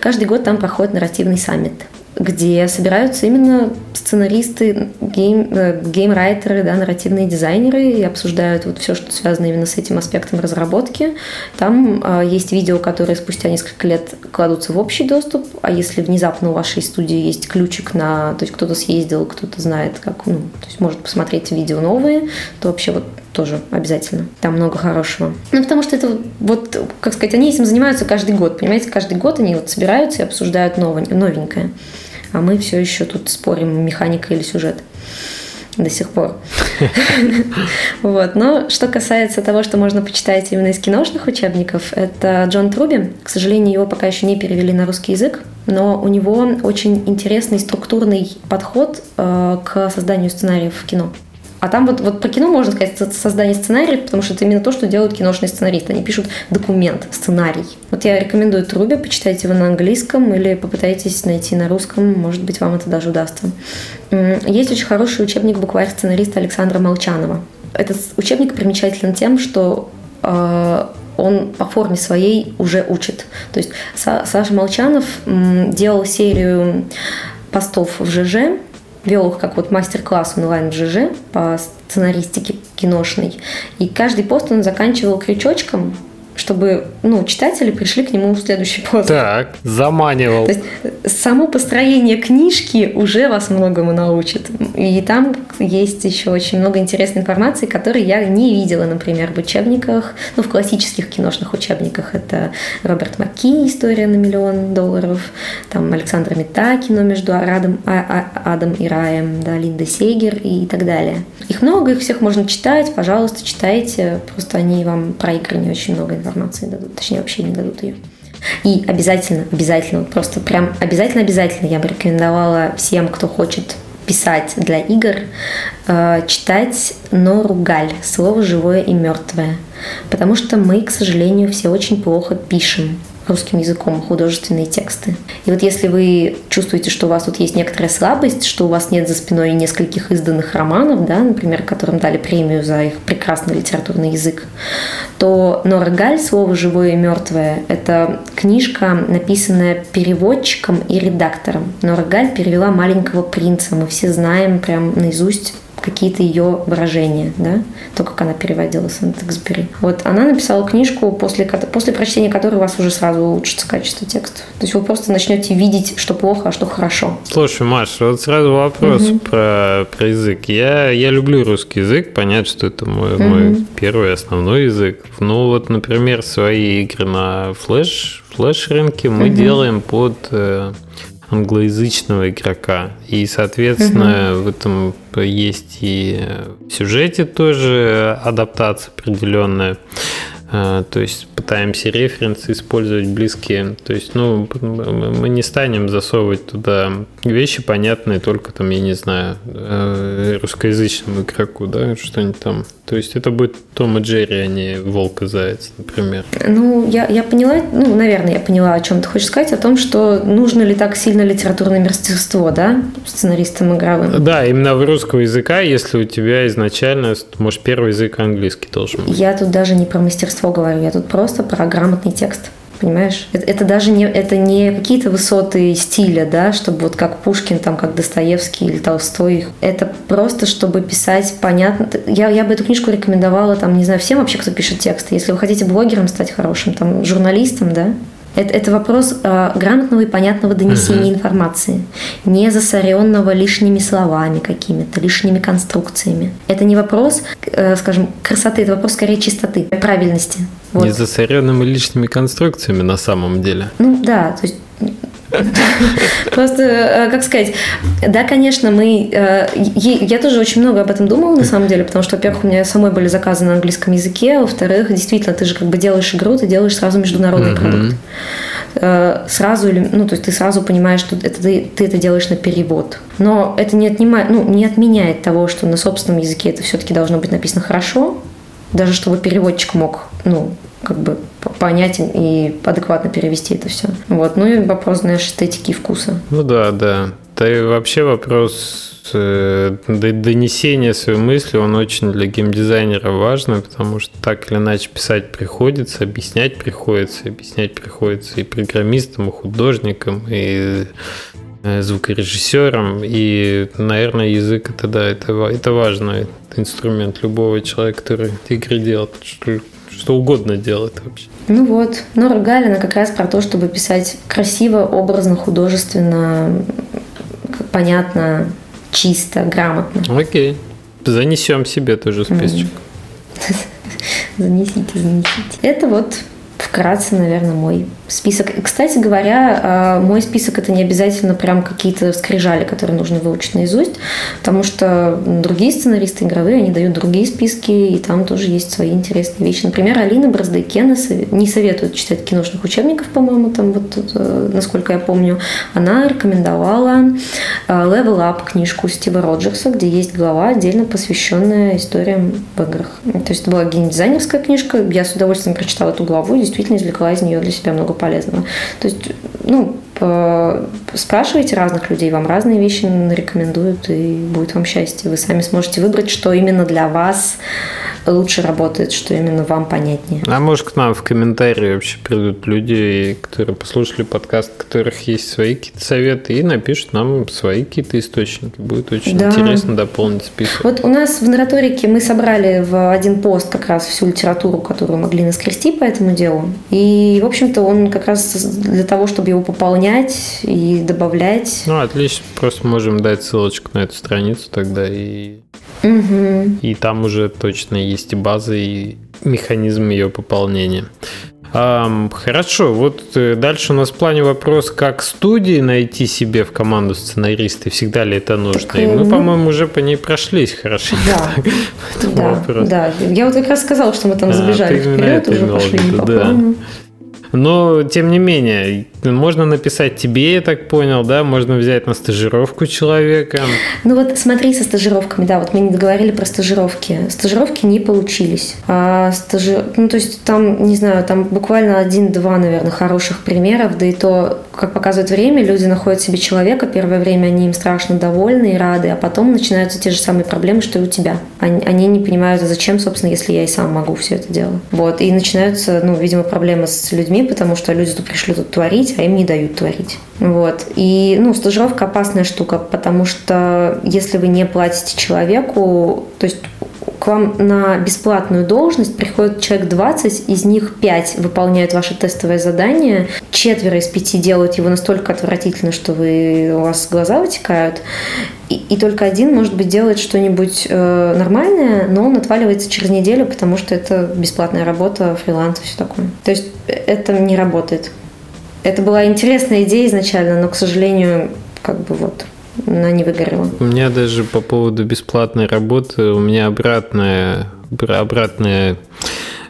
Каждый год там проходит нарративный саммит где собираются именно сценаристы, game, э, game writer ы, да, нарративные дизайнеры и обсуждают вот все, что связано именно с этим аспектом разработки. Там э, есть видео, которые спустя несколько лет кладутся в общий доступ, а если внезапно у вашей студии есть ключик на... То есть кто-то съездил, кто-то знает, как... Ну, то есть может посмотреть видео новые, то вообще вот тоже обязательно. Там много хорошего. Ну, потому что это вот, как сказать, они этим занимаются каждый год, понимаете? Каждый год они вот собираются и обсуждают новенькое. А мы все еще тут спорим, механика или сюжет до сих пор. (laughs) Вот. Но что касается того, что можно почитать именно из киношных учебников, это Джон Труби. К сожалению, его пока еще не перевели на русский язык, но у него очень интересный структурный подход э, к созданию сценариев в кино. А там вот, вот про кино можно сказать создание сценария, потому что это именно то, что делают киношные сценаристы. Они пишут документ, сценарий. Вот я рекомендую Труби, почитайте его на английском или попытайтесь найти на русском, может быть, вам это даже удастся. Есть очень хороший учебник букварь сценариста Александра Молчанова. Этот учебник примечателен тем, что э, он по форме своей уже учит. То есть Саша Молчанов делал серию постов в ЖЖ, вел как вот мастер-класс онлайн в ЖЖ по сценаристике киношной. И каждый пост он заканчивал крючочком, чтобы ну, читатели пришли к нему в следующий пост. Так, заманивал. То есть само построение книжки уже вас многому научит. И там есть еще очень много интересной информации, которую я не видела, например, в учебниках, ну, в классических киношных учебниках. Это Роберт Маки «История на миллион долларов», там Александр Метакино между Арадом, а, а, Адом и Раем, да, Линда Сейгер и так далее. Их много, их всех можно читать, пожалуйста, читайте, просто они вам про игры не очень много информации дадут, точнее вообще не дадут ее. И обязательно, обязательно, просто прям обязательно-обязательно я бы рекомендовала всем, кто хочет писать для игр, э, читать Нору Галь «Слово живое и мертвое». Потому что мы, к сожалению, все очень плохо пишем русским языком художественные тексты. И вот если вы чувствуете, что у вас тут есть некоторая слабость, что у вас нет за спиной нескольких изданных романов, да, например, которым дали премию за их прекрасный литературный язык, то Нора Галь «Слово живое и мертвое» — это книжка, написанная переводчиком и редактором. Нора Галь перевела «Маленького принца». Мы все знаем прям наизусть какие-то ее выражения, да, то, как она переводила Сент-Эксбери. Вот она написала книжку, после, после прочтения которой у вас уже сразу улучшится качество текста. То есть вы просто начнете видеть, что плохо, а что хорошо. Слушай, Маша, вот сразу вопрос угу. про, про язык. Я, я люблю русский язык, понятно, что это мой, угу. мой первый основной язык. Ну вот, например, свои игры на флеш, флеш-рынке мы угу. делаем под э, англоязычного игрока. И, соответственно, угу. в этом есть и в сюжете тоже адаптация определенная. А, то есть пытаемся референсы использовать близкие. То есть, ну, мы не станем засовывать туда вещи понятные только там, я не знаю, э, русскоязычному игроку, да, что-нибудь там. То есть это будет Том и Джерри, а не Волк и Заяц, например. Ну, я, я поняла, ну, наверное, я поняла, о чем ты хочешь сказать, о том, что нужно ли так сильно литературное мастерство, да, сценаристам игровым. Да, именно в русского языка, если у тебя изначально, может, первый язык английский должен быть. Я тут даже не про мастерство говорю, я тут просто про грамотный текст понимаешь? Это, это даже не, это не какие-то высоты стиля, да, чтобы вот как Пушкин, там, как Достоевский или Толстой. Это просто, чтобы писать понятно. Я, я бы эту книжку рекомендовала, там, не знаю, всем вообще, кто пишет тексты. Если вы хотите блогером стать хорошим, там, журналистом, да, это, это вопрос э, грамотного и понятного донесения uh-huh. информации, не засоренного лишними словами какими-то, лишними конструкциями. Это не вопрос, э, скажем, красоты, это вопрос скорее чистоты, правильности. Вот. Не засоренными лишними конструкциями на самом деле. Ну да, то есть (laughs) Просто, э, как сказать, да, конечно, мы... Э, я тоже очень много об этом думала, на самом деле, потому что, во-первых, у меня самой были заказы на английском языке, а во-вторых, действительно, ты же как бы делаешь игру, ты делаешь сразу международный продукт. Э, сразу, или, ну, то есть ты сразу понимаешь, что это, ты, ты это делаешь на перевод. Но это не, отнимает, ну, не отменяет того, что на собственном языке это все-таки должно быть написано хорошо, даже чтобы переводчик мог, ну, как бы понять и адекватно перевести это все. Вот. Ну и вопрос, знаешь, эстетики и вкуса. Ну да, да. Да и вообще вопрос э, донесения своей мысли, он очень для геймдизайнера важный, потому что так или иначе писать приходится, объяснять приходится, объяснять приходится и программистам, и художникам, и э, звукорежиссерам, и, наверное, язык это да, это, это важный инструмент любого человека, который игры делает, что угодно делает вообще. Ну вот, Нора Галина как раз про то, чтобы писать красиво, образно, художественно, понятно, чисто, грамотно. Окей. Занесем себе тоже списочек. (laughs) Занесите, занесите. Это вот вкратце, наверное, мой список. Кстати говоря, а, мой список это не обязательно прям какие-то скрижали, которые нужно выучить наизусть, потому что другие сценаристы игровые, они дают другие списки, и там тоже есть свои интересные вещи. Например, Алина Браздайкена не советует читать киношных учебников, по-моему, там вот, э, насколько я помню. Она рекомендовала э, Level Up книжку Стива Роджерса, где есть глава, отдельно посвященная историям в играх. То есть это была геймдизайнерская книжка, я с удовольствием прочитала эту главу, действительно извлекла из нее для себя много полезного. То есть, ну, спрашивайте разных людей, вам разные вещи рекомендуют, и будет вам счастье. Вы сами сможете выбрать, что именно для вас лучше работает, что именно вам понятнее. А может к нам в комментарии вообще придут люди, которые послушали подкаст, у которых есть свои какие-то советы, и напишут нам свои какие-то источники. Будет очень да. интересно дополнить список. Вот у нас в нараторике мы собрали в один пост как раз всю литературу, которую могли наскрести по этому делу. И, в общем-то, он как раз для того, чтобы его пополнять и добавлять. Ну, отлично. Просто можем дать ссылочку на эту страницу тогда и Угу. И там уже точно есть и база, и механизм ее пополнения. Um, хорошо, вот э, дальше у нас в плане вопрос, как студии найти себе в команду сценаристы, всегда ли это нужно? Так, и мы, ну... по-моему, уже по ней прошлись хорошо. Да, (laughs) да, да. Я вот как раз сказала, что мы там забежали а, вперед, уже пошли да. Но, тем не менее, можно написать тебе, я так понял, да? Можно взять на стажировку человека. Ну вот смотри со стажировками, да, вот мы не договорили про стажировки. Стажировки не получились. А стажи... Ну то есть там, не знаю, там буквально один-два, наверное, хороших примеров, да и то, как показывает время, люди находят себе человека, первое время они им страшно довольны и рады, а потом начинаются те же самые проблемы, что и у тебя. Они, они не понимают, а зачем, собственно, если я и сам могу все это делать. Вот, и начинаются, ну, видимо, проблемы с людьми, потому что люди тут пришли тут творить, а им не дают творить. Вот. И, ну, стажировка опасная штука, потому что если вы не платите человеку, то есть к вам на бесплатную должность приходит человек 20, из них 5 выполняют ваше тестовое задание, четверо из пяти делают его настолько отвратительно, что вы, у вас глаза вытекают, и, и только один, может быть, делает что-нибудь э, нормальное, но он отваливается через неделю, потому что это бесплатная работа, фриланс и все такое. То есть это не работает. Это была интересная идея изначально, но, к сожалению, как бы вот она не выгорела. У меня даже по поводу бесплатной работы, у меня обратная, обратная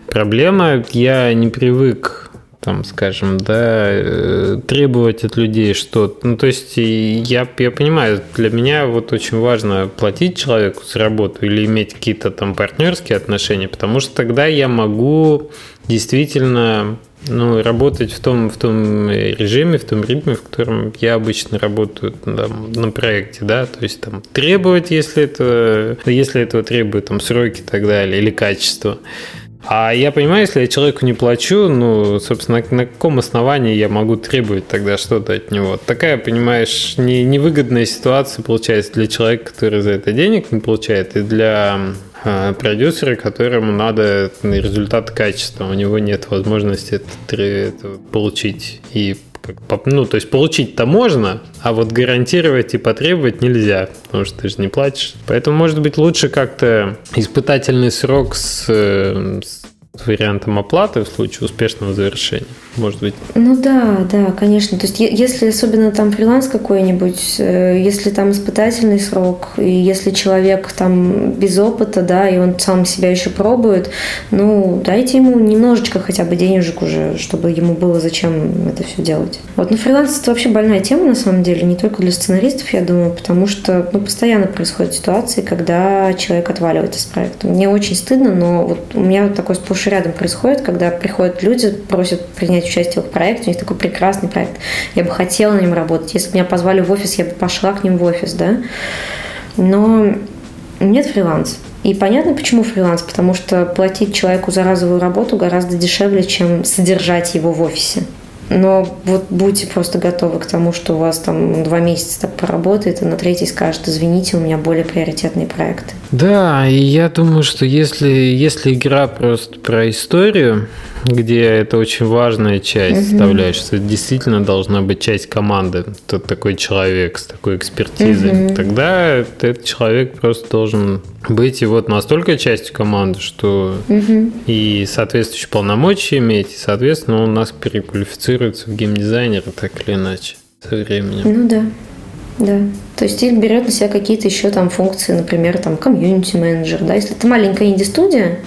проблема. Я не привык там, скажем, да, э, требовать от людей что-то. Ну, то есть я, я понимаю, для меня вот очень важно платить человеку за работу или иметь какие-то там партнерские отношения, потому что тогда я могу действительно ну, работать в том, в том режиме, в том ритме, в котором я обычно работаю там, на проекте, да, то есть там требовать, если это, если этого требуют там сроки и так далее, или качество. А я понимаю, если я человеку не плачу, ну, собственно, на каком основании я могу требовать тогда что-то от него? Такая, понимаешь, не, невыгодная ситуация получается для человека, который за это денег не получает, и для продюсера, которому надо результат качества. У него нет возможности это, это получить. И ну, то есть получить-то можно, а вот гарантировать и потребовать нельзя, потому что ты же не платишь. Поэтому, может быть, лучше как-то испытательный срок с, э, вариантом оплаты в случае успешного завершения, может быть. Ну да, да, конечно. То есть если особенно там фриланс какой-нибудь, э, если там испытательный срок, и если человек там без опыта, да, и он сам себя еще пробует, ну дайте ему немножечко хотя бы денежек уже, чтобы ему было зачем это все делать. Вот, но фриланс это вообще больная тема на самом деле, не только для сценаристов, я думаю, потому что ну, постоянно происходят ситуации, когда человек отваливается с проекта. Мне очень стыдно, но вот у меня такой сплошь сплошь рядом происходит, когда приходят люди, просят принять участие в проекте, у них такой прекрасный проект, я бы хотела на нем работать. Если бы меня позвали в офис, я бы пошла к ним в офис, да. Но нет фриланс. И понятно, почему фриланс, потому что платить человеку за разовую работу гораздо дешевле, чем содержать его в офисе. Но вот будьте просто готовы к тому, что у вас там два месяца так поработает, и на третий скажет, извините, у меня более приоритетные проекты. Да, и я думаю, что если, если игра просто про историю, где это очень важная часть угу. составляющая, что действительно должна быть часть команды, тот такой человек с такой экспертизой, угу. тогда этот человек просто должен быть и вот настолько частью команды, что угу. и соответствующие полномочия иметь, и, соответственно, он у нас переквалифицируется в геймдизайнера так или иначе со временем. Ну да. Да. То есть их берет на себя какие-то еще там функции, например, там комьюнити менеджер, да. Если это маленькая инди-студия,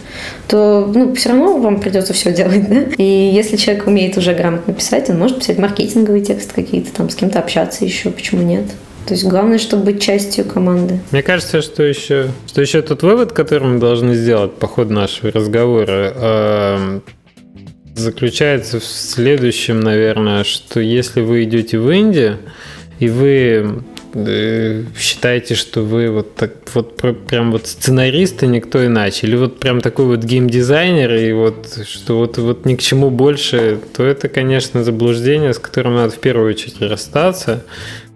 то ну, все равно вам придется все делать, да. И если человек умеет уже грамотно писать, он может писать маркетинговый текст какие-то, там с кем-то общаться еще, почему нет. То есть главное, чтобы быть частью команды. Мне кажется, что еще, что еще тот вывод, который мы должны сделать по ходу нашего разговора, э, заключается в следующем, наверное, что если вы идете в Индию, и вы э, считаете, что вы вот так вот прям вот сценарист и никто иначе, или вот прям такой вот геймдизайнер, и вот что вот, вот ни к чему больше, то это, конечно, заблуждение, с которым надо в первую очередь расстаться.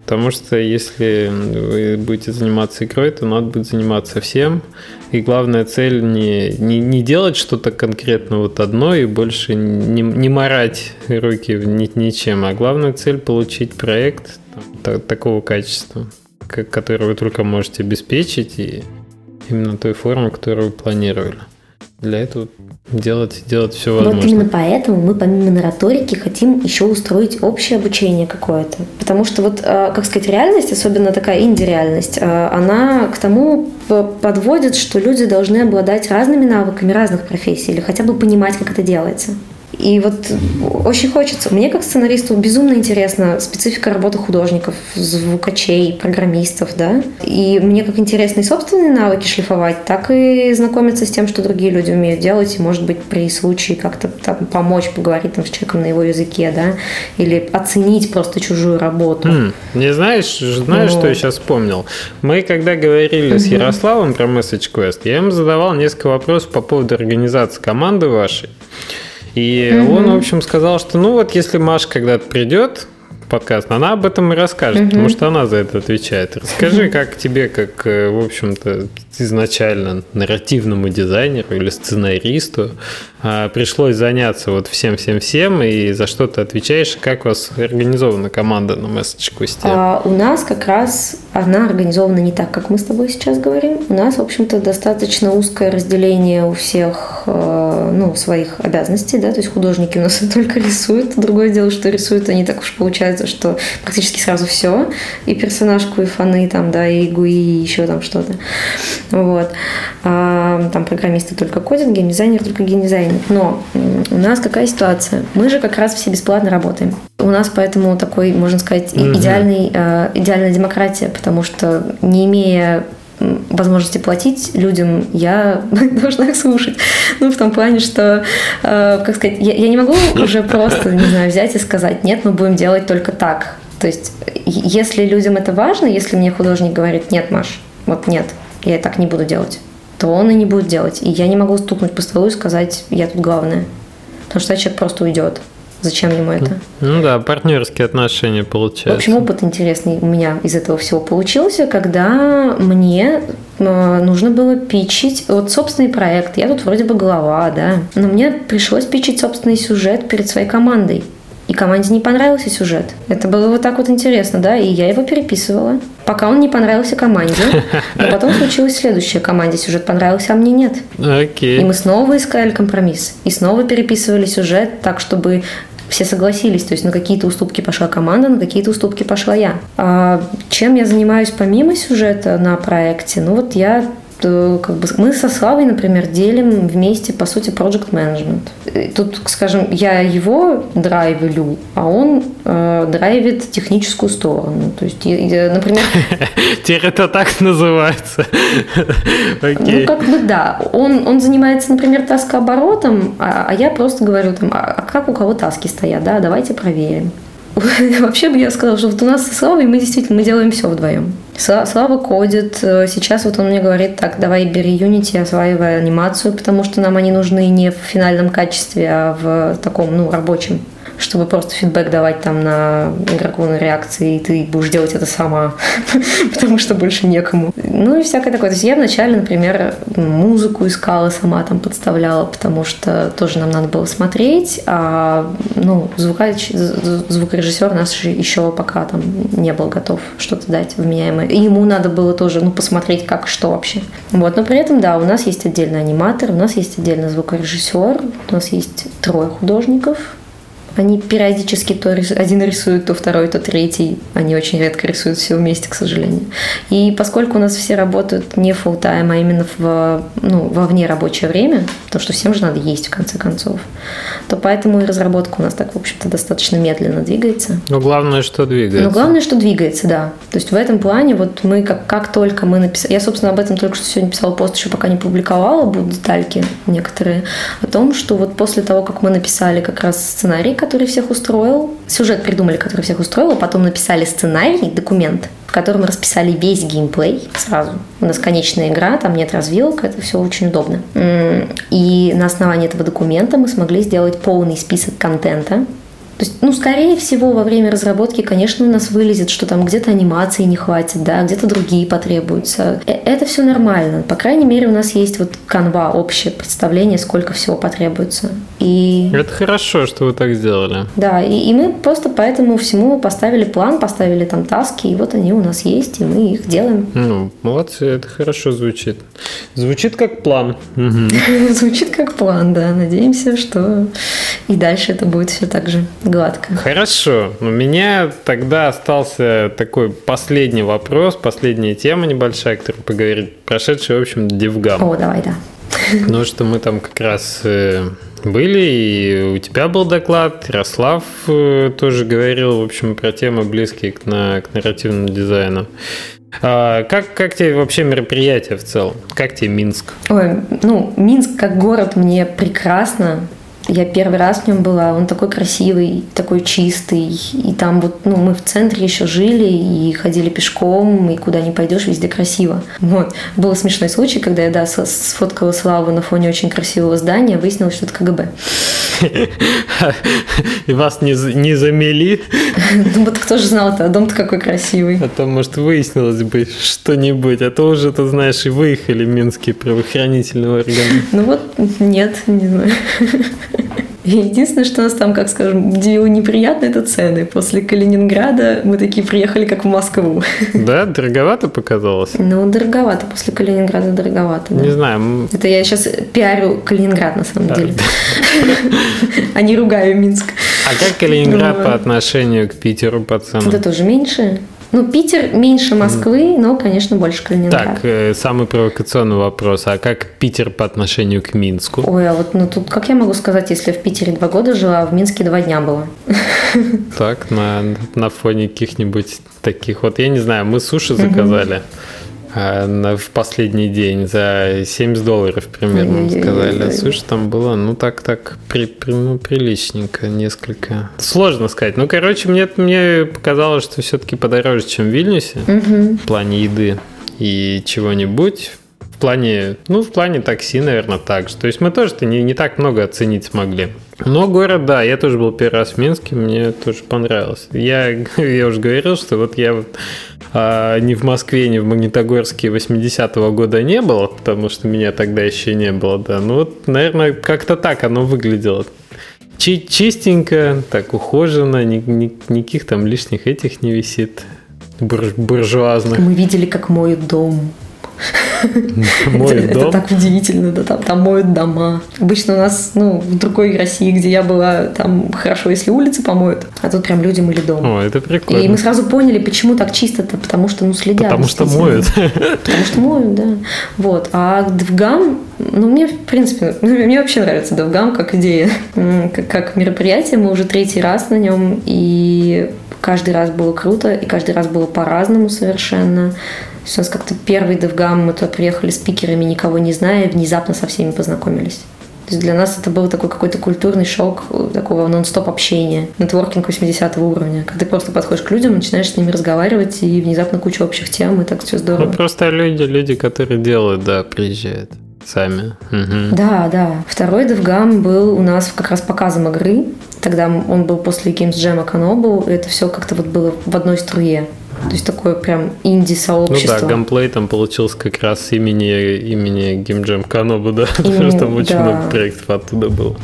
Потому что если вы будете заниматься игрой, то надо будет заниматься всем. И главная цель не, не, не делать что-то конкретно вот одно и больше не, не морать руки ни, ничем, а главная цель получить проект там, такого качества, который вы только можете обеспечить и именно той формы, которую вы планировали. Для этого делать, делать все возможное. Вот именно поэтому мы помимо нараторики хотим еще устроить общее обучение какое-то. Потому что вот, э, как сказать, реальность, особенно такая инди-реальность, э, она к тому подводит, что люди должны обладать разными навыками разных профессий или хотя бы понимать, как это делается. И вот очень хочется. Мне как сценаристу безумно интересна специфика работы художников, звукачей, программистов, да. И мне как интересны собственные навыки шлифовать, так и знакомиться с тем, что другие люди умеют делать, и, может быть, при случае как-то там помочь поговорить там, с человеком на его языке, да, или оценить просто чужую работу. Mm, не знаешь, знаешь, вот. что я сейчас вспомнил? Мы когда говорили mm-hmm. с Ярославом про Message Quest, я ему задавал несколько вопросов по поводу организации команды вашей. И угу. он, в общем, сказал, что ну вот если Маша когда-то придет, подкаст, она об этом и расскажет, угу. потому что она за это отвечает. Расскажи, как тебе, как, э, в общем-то, изначально нарративному дизайнеру или сценаристу пришлось заняться вот всем-всем-всем, и за что ты отвечаешь, как у вас организована команда на Quest? А, у нас как раз она организована не так, как мы с тобой сейчас говорим. У нас, в общем-то, достаточно узкое разделение у всех э, ну, своих обязанностей, да, то есть художники у нас (laughs) только рисуют, другое дело, что рисуют они так уж получается, что практически сразу все, и персонажку, и фаны, там, да, и гуи, и еще там что-то. Вот. А, там программисты только кодят, геймдизайнер только геймдизайнер. Но у нас какая ситуация? Мы же как раз все бесплатно работаем. У нас поэтому такой, можно сказать, идеальный, а, идеальная демократия, потому что не имея возможности платить людям, я (laughs) должна их слушать. Ну, в том плане, что, э, как сказать, я, я не могу уже просто, не знаю, взять и сказать, нет, мы будем делать только так. То есть, если людям это важно, если мне художник говорит, нет, Маш, вот нет, я так не буду делать, то он и не будет делать. И я не могу стукнуть по столу и сказать, я тут главная. Потому что человек просто уйдет. Зачем ему это? Ну да, партнерские отношения получаются. В общем, опыт интересный у меня из этого всего получился, когда мне э, нужно было пичить вот собственный проект. Я тут вроде бы глава, да. Но мне пришлось пичить собственный сюжет перед своей командой. Команде не понравился сюжет. Это было вот так вот интересно, да, и я его переписывала. Пока он не понравился команде. Но потом случилось следующее. Команде сюжет понравился, а мне нет. Окей. И мы снова искали компромисс. И снова переписывали сюжет так, чтобы все согласились, то есть на какие-то уступки пошла команда, на какие-то уступки пошла я. А чем я занимаюсь помимо сюжета на проекте? Ну вот я как бы мы со Славой, например, делим вместе, по сути, project management. Тут, скажем, я его драйвлю, а он э, драйвит техническую сторону. То есть, я, например... (laughs) Теперь это так называется. (laughs) Ну, как бы да. Он, он занимается, например, таскооборотом, а, а я просто говорю там, а, а как у кого таски стоят, да, давайте проверим. (laughs) Вообще бы я сказала, что вот у нас со Славой мы действительно мы делаем все вдвоем. Слава кодит. Э, сейчас вот он мне говорит, так, давай бери Unity, осваивай анимацию, потому что нам они нужны не в финальном качестве, а в таком, ну, рабочем чтобы просто фидбэк давать там на игроку на реакции, и ты будешь делать это сама, (laughs) потому что больше некому. Ну и всякое такое. То есть я вначале, например, музыку искала сама, там подставляла, потому что тоже нам надо было смотреть, а ну, звукач, звукорежиссер наш еще пока там не был готов что-то дать вменяемое. И ему надо было тоже, ну, посмотреть, как, что вообще. Вот, но при этом, да, у нас есть отдельный аниматор, у нас есть отдельный звукорежиссер, у нас есть трое художников, они периодически то один рисует, то второй, то третий. Они очень редко рисуют все вместе, к сожалению. И поскольку у нас все работают не full time, а именно в, ну, во вне рабочее время, то что всем же надо есть в конце концов, то поэтому и разработка у нас так, в общем-то, достаточно медленно двигается. Но главное, что двигается. Но главное, что двигается, да. То есть в этом плане вот мы как, как только мы написали... Я, собственно, об этом только что сегодня писала пост, еще пока не публиковала, будут детальки некоторые, о том, что вот после того, как мы написали как раз сценарий, который всех устроил, сюжет придумали, который всех устроил, а потом написали сценарий, документ, в котором расписали весь геймплей сразу. У нас конечная игра, там нет развилок, это все очень удобно. И на основании этого документа мы смогли сделать полный список контента, то есть, ну, скорее всего, во время разработки, конечно, у нас вылезет, что там где-то анимации не хватит, да, где-то другие потребуются. Э, это все нормально. По крайней мере, у нас есть вот канва, общее представление, сколько всего потребуется. И... Это хорошо, что вы так сделали. Да, и, и мы просто по этому всему поставили план, поставили там таски, и вот они у нас есть, и мы их делаем. Ну, молодцы, это хорошо звучит. Звучит как план. (laughs) Звучит как план, да. Надеемся, что и дальше это будет все так же гладко. Хорошо. У меня тогда остался такой последний вопрос, последняя тема небольшая, которую поговорить. Прошедший, в общем, Девгам. О, давай, да. Ну, что мы там как раз э, были, и у тебя был доклад, Ярослав э, тоже говорил, в общем, про темы, близкие к, на, к нарративному дизайну. А как, как тебе вообще мероприятие в целом? Как тебе Минск? Ой, ну, Минск как город мне прекрасно. Я первый раз в нем была, он такой красивый, такой чистый. И там вот, ну, мы в центре еще жили и ходили пешком, и куда не пойдешь, везде красиво. Вот. Был смешной случай, когда я, да, сфоткала Славу на фоне очень красивого здания, выяснилось, что это КГБ. И (laughs) вас не, не замели? (laughs) Ну вот кто же знал-то, а дом-то какой красивый. А то, может, выяснилось бы что-нибудь, а то уже, ты знаешь, и выехали минские правоохранительные органы. Ну вот, нет, не знаю. Единственное, что нас там, как скажем, дело неприятное, это цены. После Калининграда мы такие приехали, как в Москву. Да? Дороговато показалось? Ну, дороговато. После Калининграда дороговато. Да. Не знаю. Это я сейчас пиарю Калининград, на самом деле. (laughs) А не ругаю Минск. А как Калининград по отношению к Питеру по ценам? Это тоже меньше. Ну, Питер меньше Москвы, но, конечно, больше Калининград. Так, э, самый провокационный вопрос. А как Питер по отношению к Минску? Ой, а вот ну тут как я могу сказать, если в Питере два года жила, а в Минске два дня было? (laughs) Так, на, на фоне каких-нибудь таких вот, я не знаю, мы суши заказали. Угу в последний день за 70 долларов примерно сказали. Слушай, там было, ну так, так, при, при, ну, приличненько, несколько. Сложно сказать. Ну, короче, мне, мне показалось, что все-таки подороже, чем в Вильнюсе угу. в плане еды и чего-нибудь. В плане, ну, в плане такси, наверное, так же. То есть мы тоже-то не, не так много оценить смогли. Но город, да, я тоже был первый раз в Минске, мне тоже понравилось. Я, (laughs) я уже говорил, что вот я вот а, ни в Москве, ни в Магнитогорске 80-го года не было, потому что меня тогда еще не было, да. Ну вот, наверное, как-то так оно выглядело. Чи чистенько, так ухоженно, ни ни никаких там лишних этих не висит бур буржуазных. Мы видели, как моют дом. (laughs) Моют это, это так удивительно, да, там, там моют дома. Обычно у нас, ну, в другой России, где я была, там хорошо, если улицы помоют, а тут прям люди мыли дом. О, это прикольно. И мы сразу поняли, почему так чисто-то, потому что, ну, следят. Потому что моют. (laughs) Потому что моют, да. Вот. А DevGAMM, ну, мне, в принципе, (laughs) мне вообще нравится DevGAMM как идея, как, как мероприятие. Мы уже третий раз на нем, и каждый раз было круто, и каждый раз было по-разному совершенно. То есть у нас как-то первый DevGam, мы туда приехали спикерами, никого не зная, и внезапно со всеми познакомились. То есть для нас это был такой какой-то культурный шок такого нон-стоп общения, нетворкинг 80 уровня, когда ты просто подходишь к людям, начинаешь с ними разговаривать, и внезапно куча общих тем, и так все здорово. Ну, просто люди, люди, которые делают, да, приезжают сами. Угу. Да, да. Второй DevGam был у нас как раз показом игры. Тогда он был после Games Jam Канобу. Это все как-то вот было в одной струе. То есть такое прям инди-сообщество. Ну да, геймплей там получился как раз имени, имени Геймджем Канобу, да, Именно, потому что там очень да. много проектов оттуда было.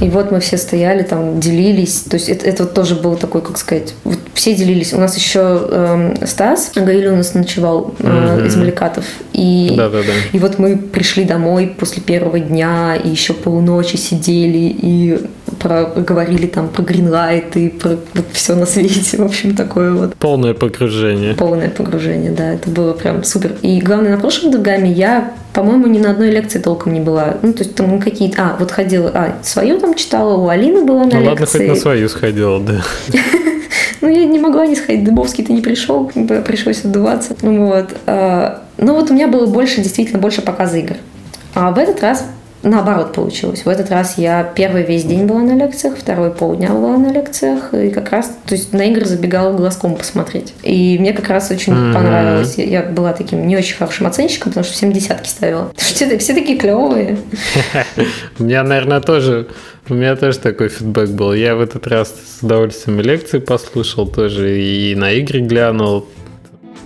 И вот мы все стояли там, делились. То есть это, это тоже был такой, как сказать, все делились. У нас еще э, Стас Гаиль у нас ночевал э, mm-hmm. из Маликатов. И, да, да, да. и вот мы пришли домой после первого дня и еще полночи сидели и про, говорили там про Гринлайт и про вот все на свете. (laughs) В общем, такое вот. Полное погружение. Полное погружение, да. Это было прям супер. И главное, на прошлом Дугаме я по-моему, ни на одной лекции толком не была. Ну, то есть там какие-то... А, вот ходила... А, свою там читала, у Алины была на ну, лекции. ладно, хоть на свою сходила, да. (laughs) Ну, я не могла не сходить. Дыбовский-то не пришел, пришлось отдуваться. Ну, вот. А, ну, вот у меня было больше, действительно, больше показа игр. А в этот раз наоборот получилось. В этот раз я первый весь день была на лекциях, второй полдня была на лекциях, и как раз, то есть на игры забегала глазком посмотреть. И мне как раз очень mm-hmm. понравилось. Я была таким не очень хорошим оценщиком, потому что всем десятки ставила. (laughs) Все, все такие клевые. (laughs) У меня, наверное, тоже у меня тоже такой фидбэк был. Я в этот раз с удовольствием лекции послушал тоже и на игры глянул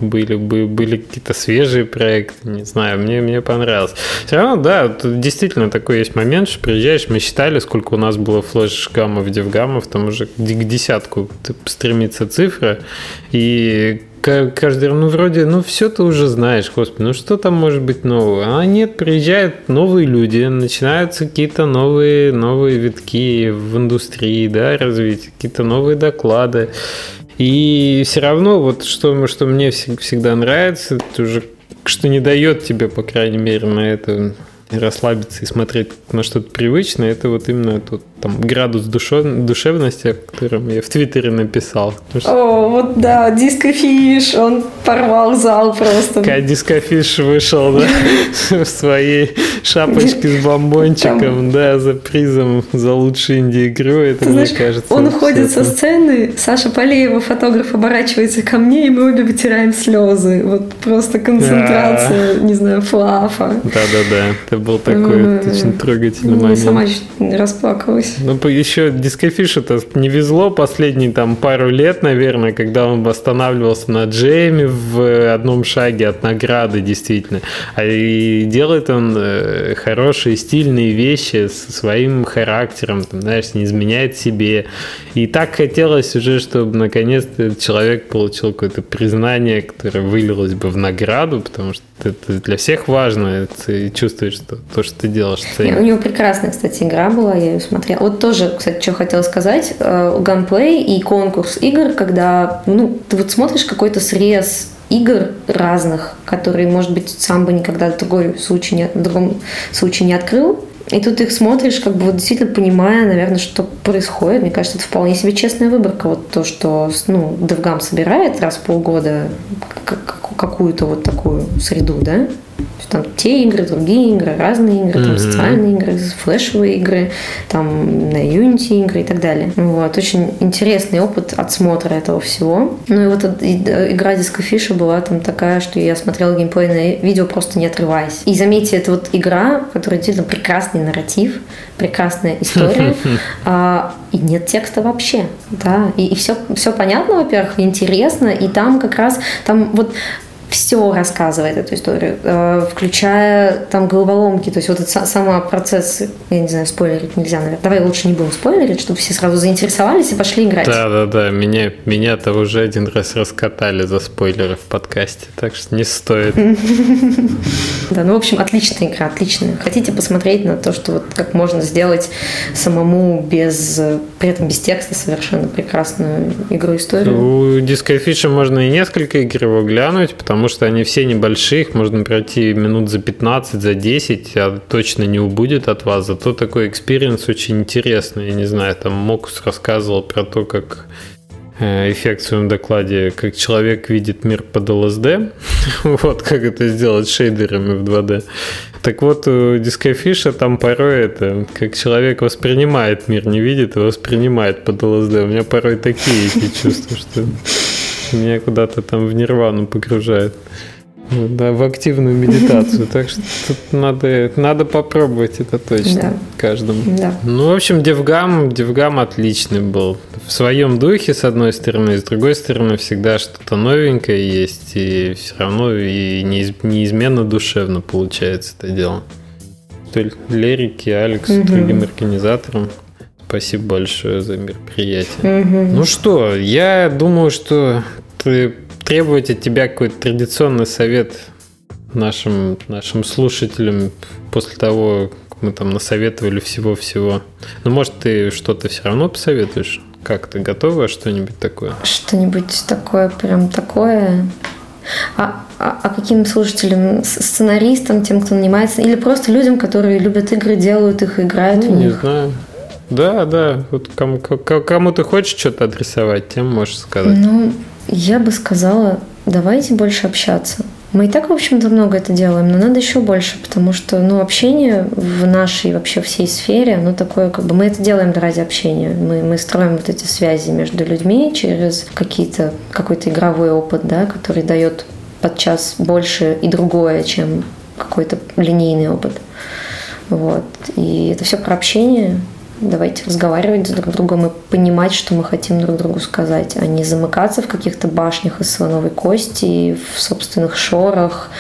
были, были, были какие-то свежие проекты, не знаю, мне, мне понравилось. Все равно, да, тут действительно такой есть момент, что приезжаешь, мы считали, сколько у нас было флеш-гаммов, девгаммов, там уже к десятку стремится цифра, и каждый, ну, вроде, ну, все ты уже знаешь, господи, ну, что там может быть нового? А нет, приезжают новые люди, начинаются какие-то новые, новые витки в индустрии, да, развитие, какие-то новые доклады. И все равно вот что, что мне всегда нравится, это уже что не дает тебе, по крайней мере, на это расслабиться и смотреть на что-то привычное, это вот именно тот там градус душев... душевности, о котором я в Твиттере написал. Что... О, вот да, Discofish, он порвал зал просто. Как Discofish вышел, да, (laughs) в своей шапочке с бомбончиком, да, за призом за лучшую инди-игру, это мне кажется. Он уходит со сцены, Саша Полеева, фотограф, оборачивается ко мне, и мы обе вытираем слезы. Вот просто концентрация, не знаю, флафа. Да-да-да, это был такой очень трогательный момент. Я сама расплакалась случилось. Ну, еще дискофишу-то не везло последние там пару лет, наверное, когда он восстанавливался на джейме в одном шаге от награды, действительно. А и делает он э, хорошие, стильные вещи со своим характером, там, знаешь, не изменяет себе. И так хотелось уже, чтобы наконец-то человек получил какое-то признание, которое вылилось бы в награду, потому что это для всех важно, ты чувствуешь, что то, что ты делаешь, ценишь. У него прекрасная, кстати, игра была, я ее смотрела. Вот тоже, кстати, что хотела сказать, э, геймплей и конкурс игр, когда ну, ты вот смотришь какой-то срез игр разных, которые, может быть, сам бы никогда в, другой случай не, в другом случае не открыл, и тут их смотришь, как бы вот действительно понимая, наверное, что происходит. Мне кажется, это вполне себе честная выборка. Вот то, что ну, DevGam собирает раз в полгода какую-то вот такую среду, да, там те игры, другие игры, разные игры, там социальные игры, флешевые игры, там на Unity игры и так далее. Вот. Очень интересный опыт отсмотра этого всего. Ну и вот игра Disco Fish была там такая, что я смотрела геймплейное видео просто не отрываясь. И заметьте, это вот игра, которая действительно прекрасный нарратив, прекрасная история, (laughs) а, и нет текста вообще, да, и, и все, все понятно, во-первых, интересно, и там как раз, там вот все рассказывает эту историю, э, включая там головоломки, то есть вот этот сам процесс, я не знаю, спойлерить нельзя, наверное. Давай лучше не будем спойлерить, чтобы все сразу заинтересовались и пошли играть. Да, да, да, меня, меня-то уже один раз раскатали за спойлеры в подкасте, так что не стоит. (laughs) Да, ну, в общем, отличная игра, отличная. Хотите посмотреть на то, что вот как можно сделать самому без, при этом без текста совершенно прекрасную игру-историю? У Disco можно и несколько игр его глянуть, потому потому что они все небольшие, их можно пройти минут за 15, за 10, а точно не убудет от вас. Зато такой experience очень интересный. Я не знаю, там Мокус рассказывал про то, как э, эффект в своем докладе, как человек видит мир под ЛСД, (laughs) вот как это сделать шейдерами в 2D. Так вот, у Discofish а там порой это, как человек воспринимает мир, не видит, а воспринимает под ЛСД. У меня порой такие эти чувства, что меня куда-то там в нирвану погружает. Да, в активную медитацию. Так что тут надо, надо попробовать это точно да. каждому. Да. Ну, в общем, DevGAMM, DevGAMM отличный был. В своем духе, с одной стороны, с другой стороны, всегда что-то новенькое есть, и все равно и неиз, неизменно душевно получается это дело. Лерики, Алекс, угу. другим организаторам. Спасибо большое за мероприятие. Угу. Ну что, я думаю, что требовать от тебя какой-то традиционный совет нашим, нашим слушателям после того, как мы там насоветовали всего-всего. Ну, может, ты что-то все равно посоветуешь? Как ты готова что-нибудь такое? Что-нибудь такое, прям такое. А, а, а каким слушателям? Сценаристам, тем, кто нанимается? Или просто людям, которые любят игры, делают их, играют ну, в них? Не знаю. Да, да. Вот кому, кому ты хочешь что-то адресовать, тем можешь сказать. Ну, я бы сказала, давайте больше общаться. Мы и так, в общем-то, много это делаем, но надо еще больше, потому что, ну, общение в нашей вообще всей сфере, оно такое, как бы, мы это делаем ради общения. Мы, мы строим вот эти связи между людьми через какие-то, какой-то игровой опыт, да, который дает подчас больше и другое, чем какой-то линейный опыт. Вот. И это все про общение, Давайте разговаривать друг с другом и понимать, что мы хотим друг другу сказать, а не замыкаться в каких-то башнях из слоновой кости, в собственных шорах,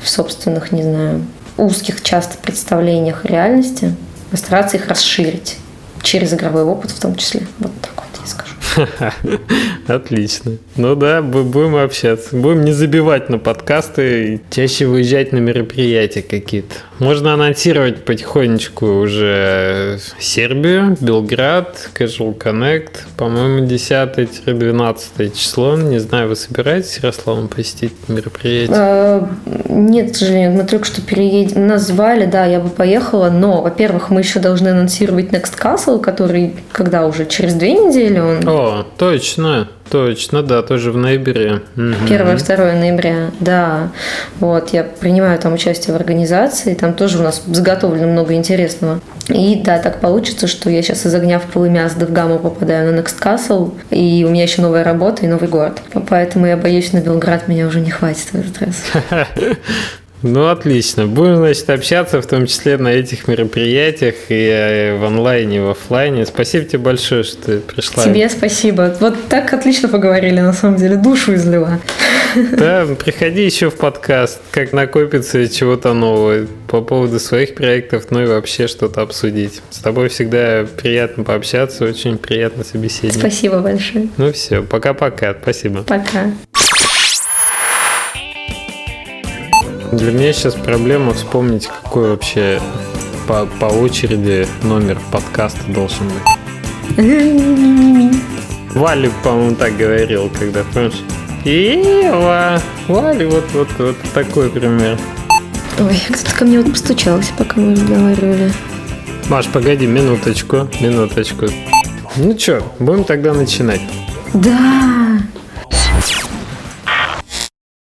в собственных, не знаю, узких часто представлениях реальности, постараться их расширить через игровой опыт в том числе. Вот так вот я скажу. (laughs) Отлично. Ну да, будем общаться. Будем не забивать на подкасты и чаще выезжать на мероприятия какие-то. Можно анонсировать потихонечку уже Сербию, Белград, Casual Connect, по-моему, 10-12 число. Не знаю, вы собираетесь, Ярославом, посетить мероприятие? А, нет, к сожалению, мы только что переедем. Нас звали, да, я бы поехала, но, во-первых, мы еще должны анонсировать Next Castle, который когда уже через две недели он... О, точно. Точно, да, тоже в ноябре. Первое-второе ноября, да. Вот, я принимаю там участие в организации, там тоже у нас заготовлено много интересного. И да, так получится, что я сейчас из огня в пылы мясо в гамму попадаю на Next Castle, и у меня еще новая работа и новый город. Поэтому я боюсь, на Белград меня уже не хватит в этот раз. (laughs) Ну, отлично. Будем, значит, общаться, в том числе на этих мероприятиях и э, в онлайне, и в офлайне. Спасибо тебе большое, что ты пришла. Тебе спасибо. Вот так отлично поговорили, на самом деле. Душу излила. Да, приходи еще в подкаст, как накопится чего-то нового по поводу своих проектов, ну и вообще что-то обсудить. С тобой всегда приятно пообщаться, очень приятно собеседовать. Спасибо большое. Ну все, пока-пока. Спасибо. Пока. Для меня сейчас проблема вспомнить, какой вообще по, по очереди номер подкаста должен быть. (laughs) Вали, по-моему, так говорил, когда, помнишь? Ева! Вали, вот, вот, вот такой пример. Ой, кто-то ко мне вот постучался, пока мы разговаривали. Маш, погоди, минуточку, минуточку. Ну что, будем тогда начинать? Да.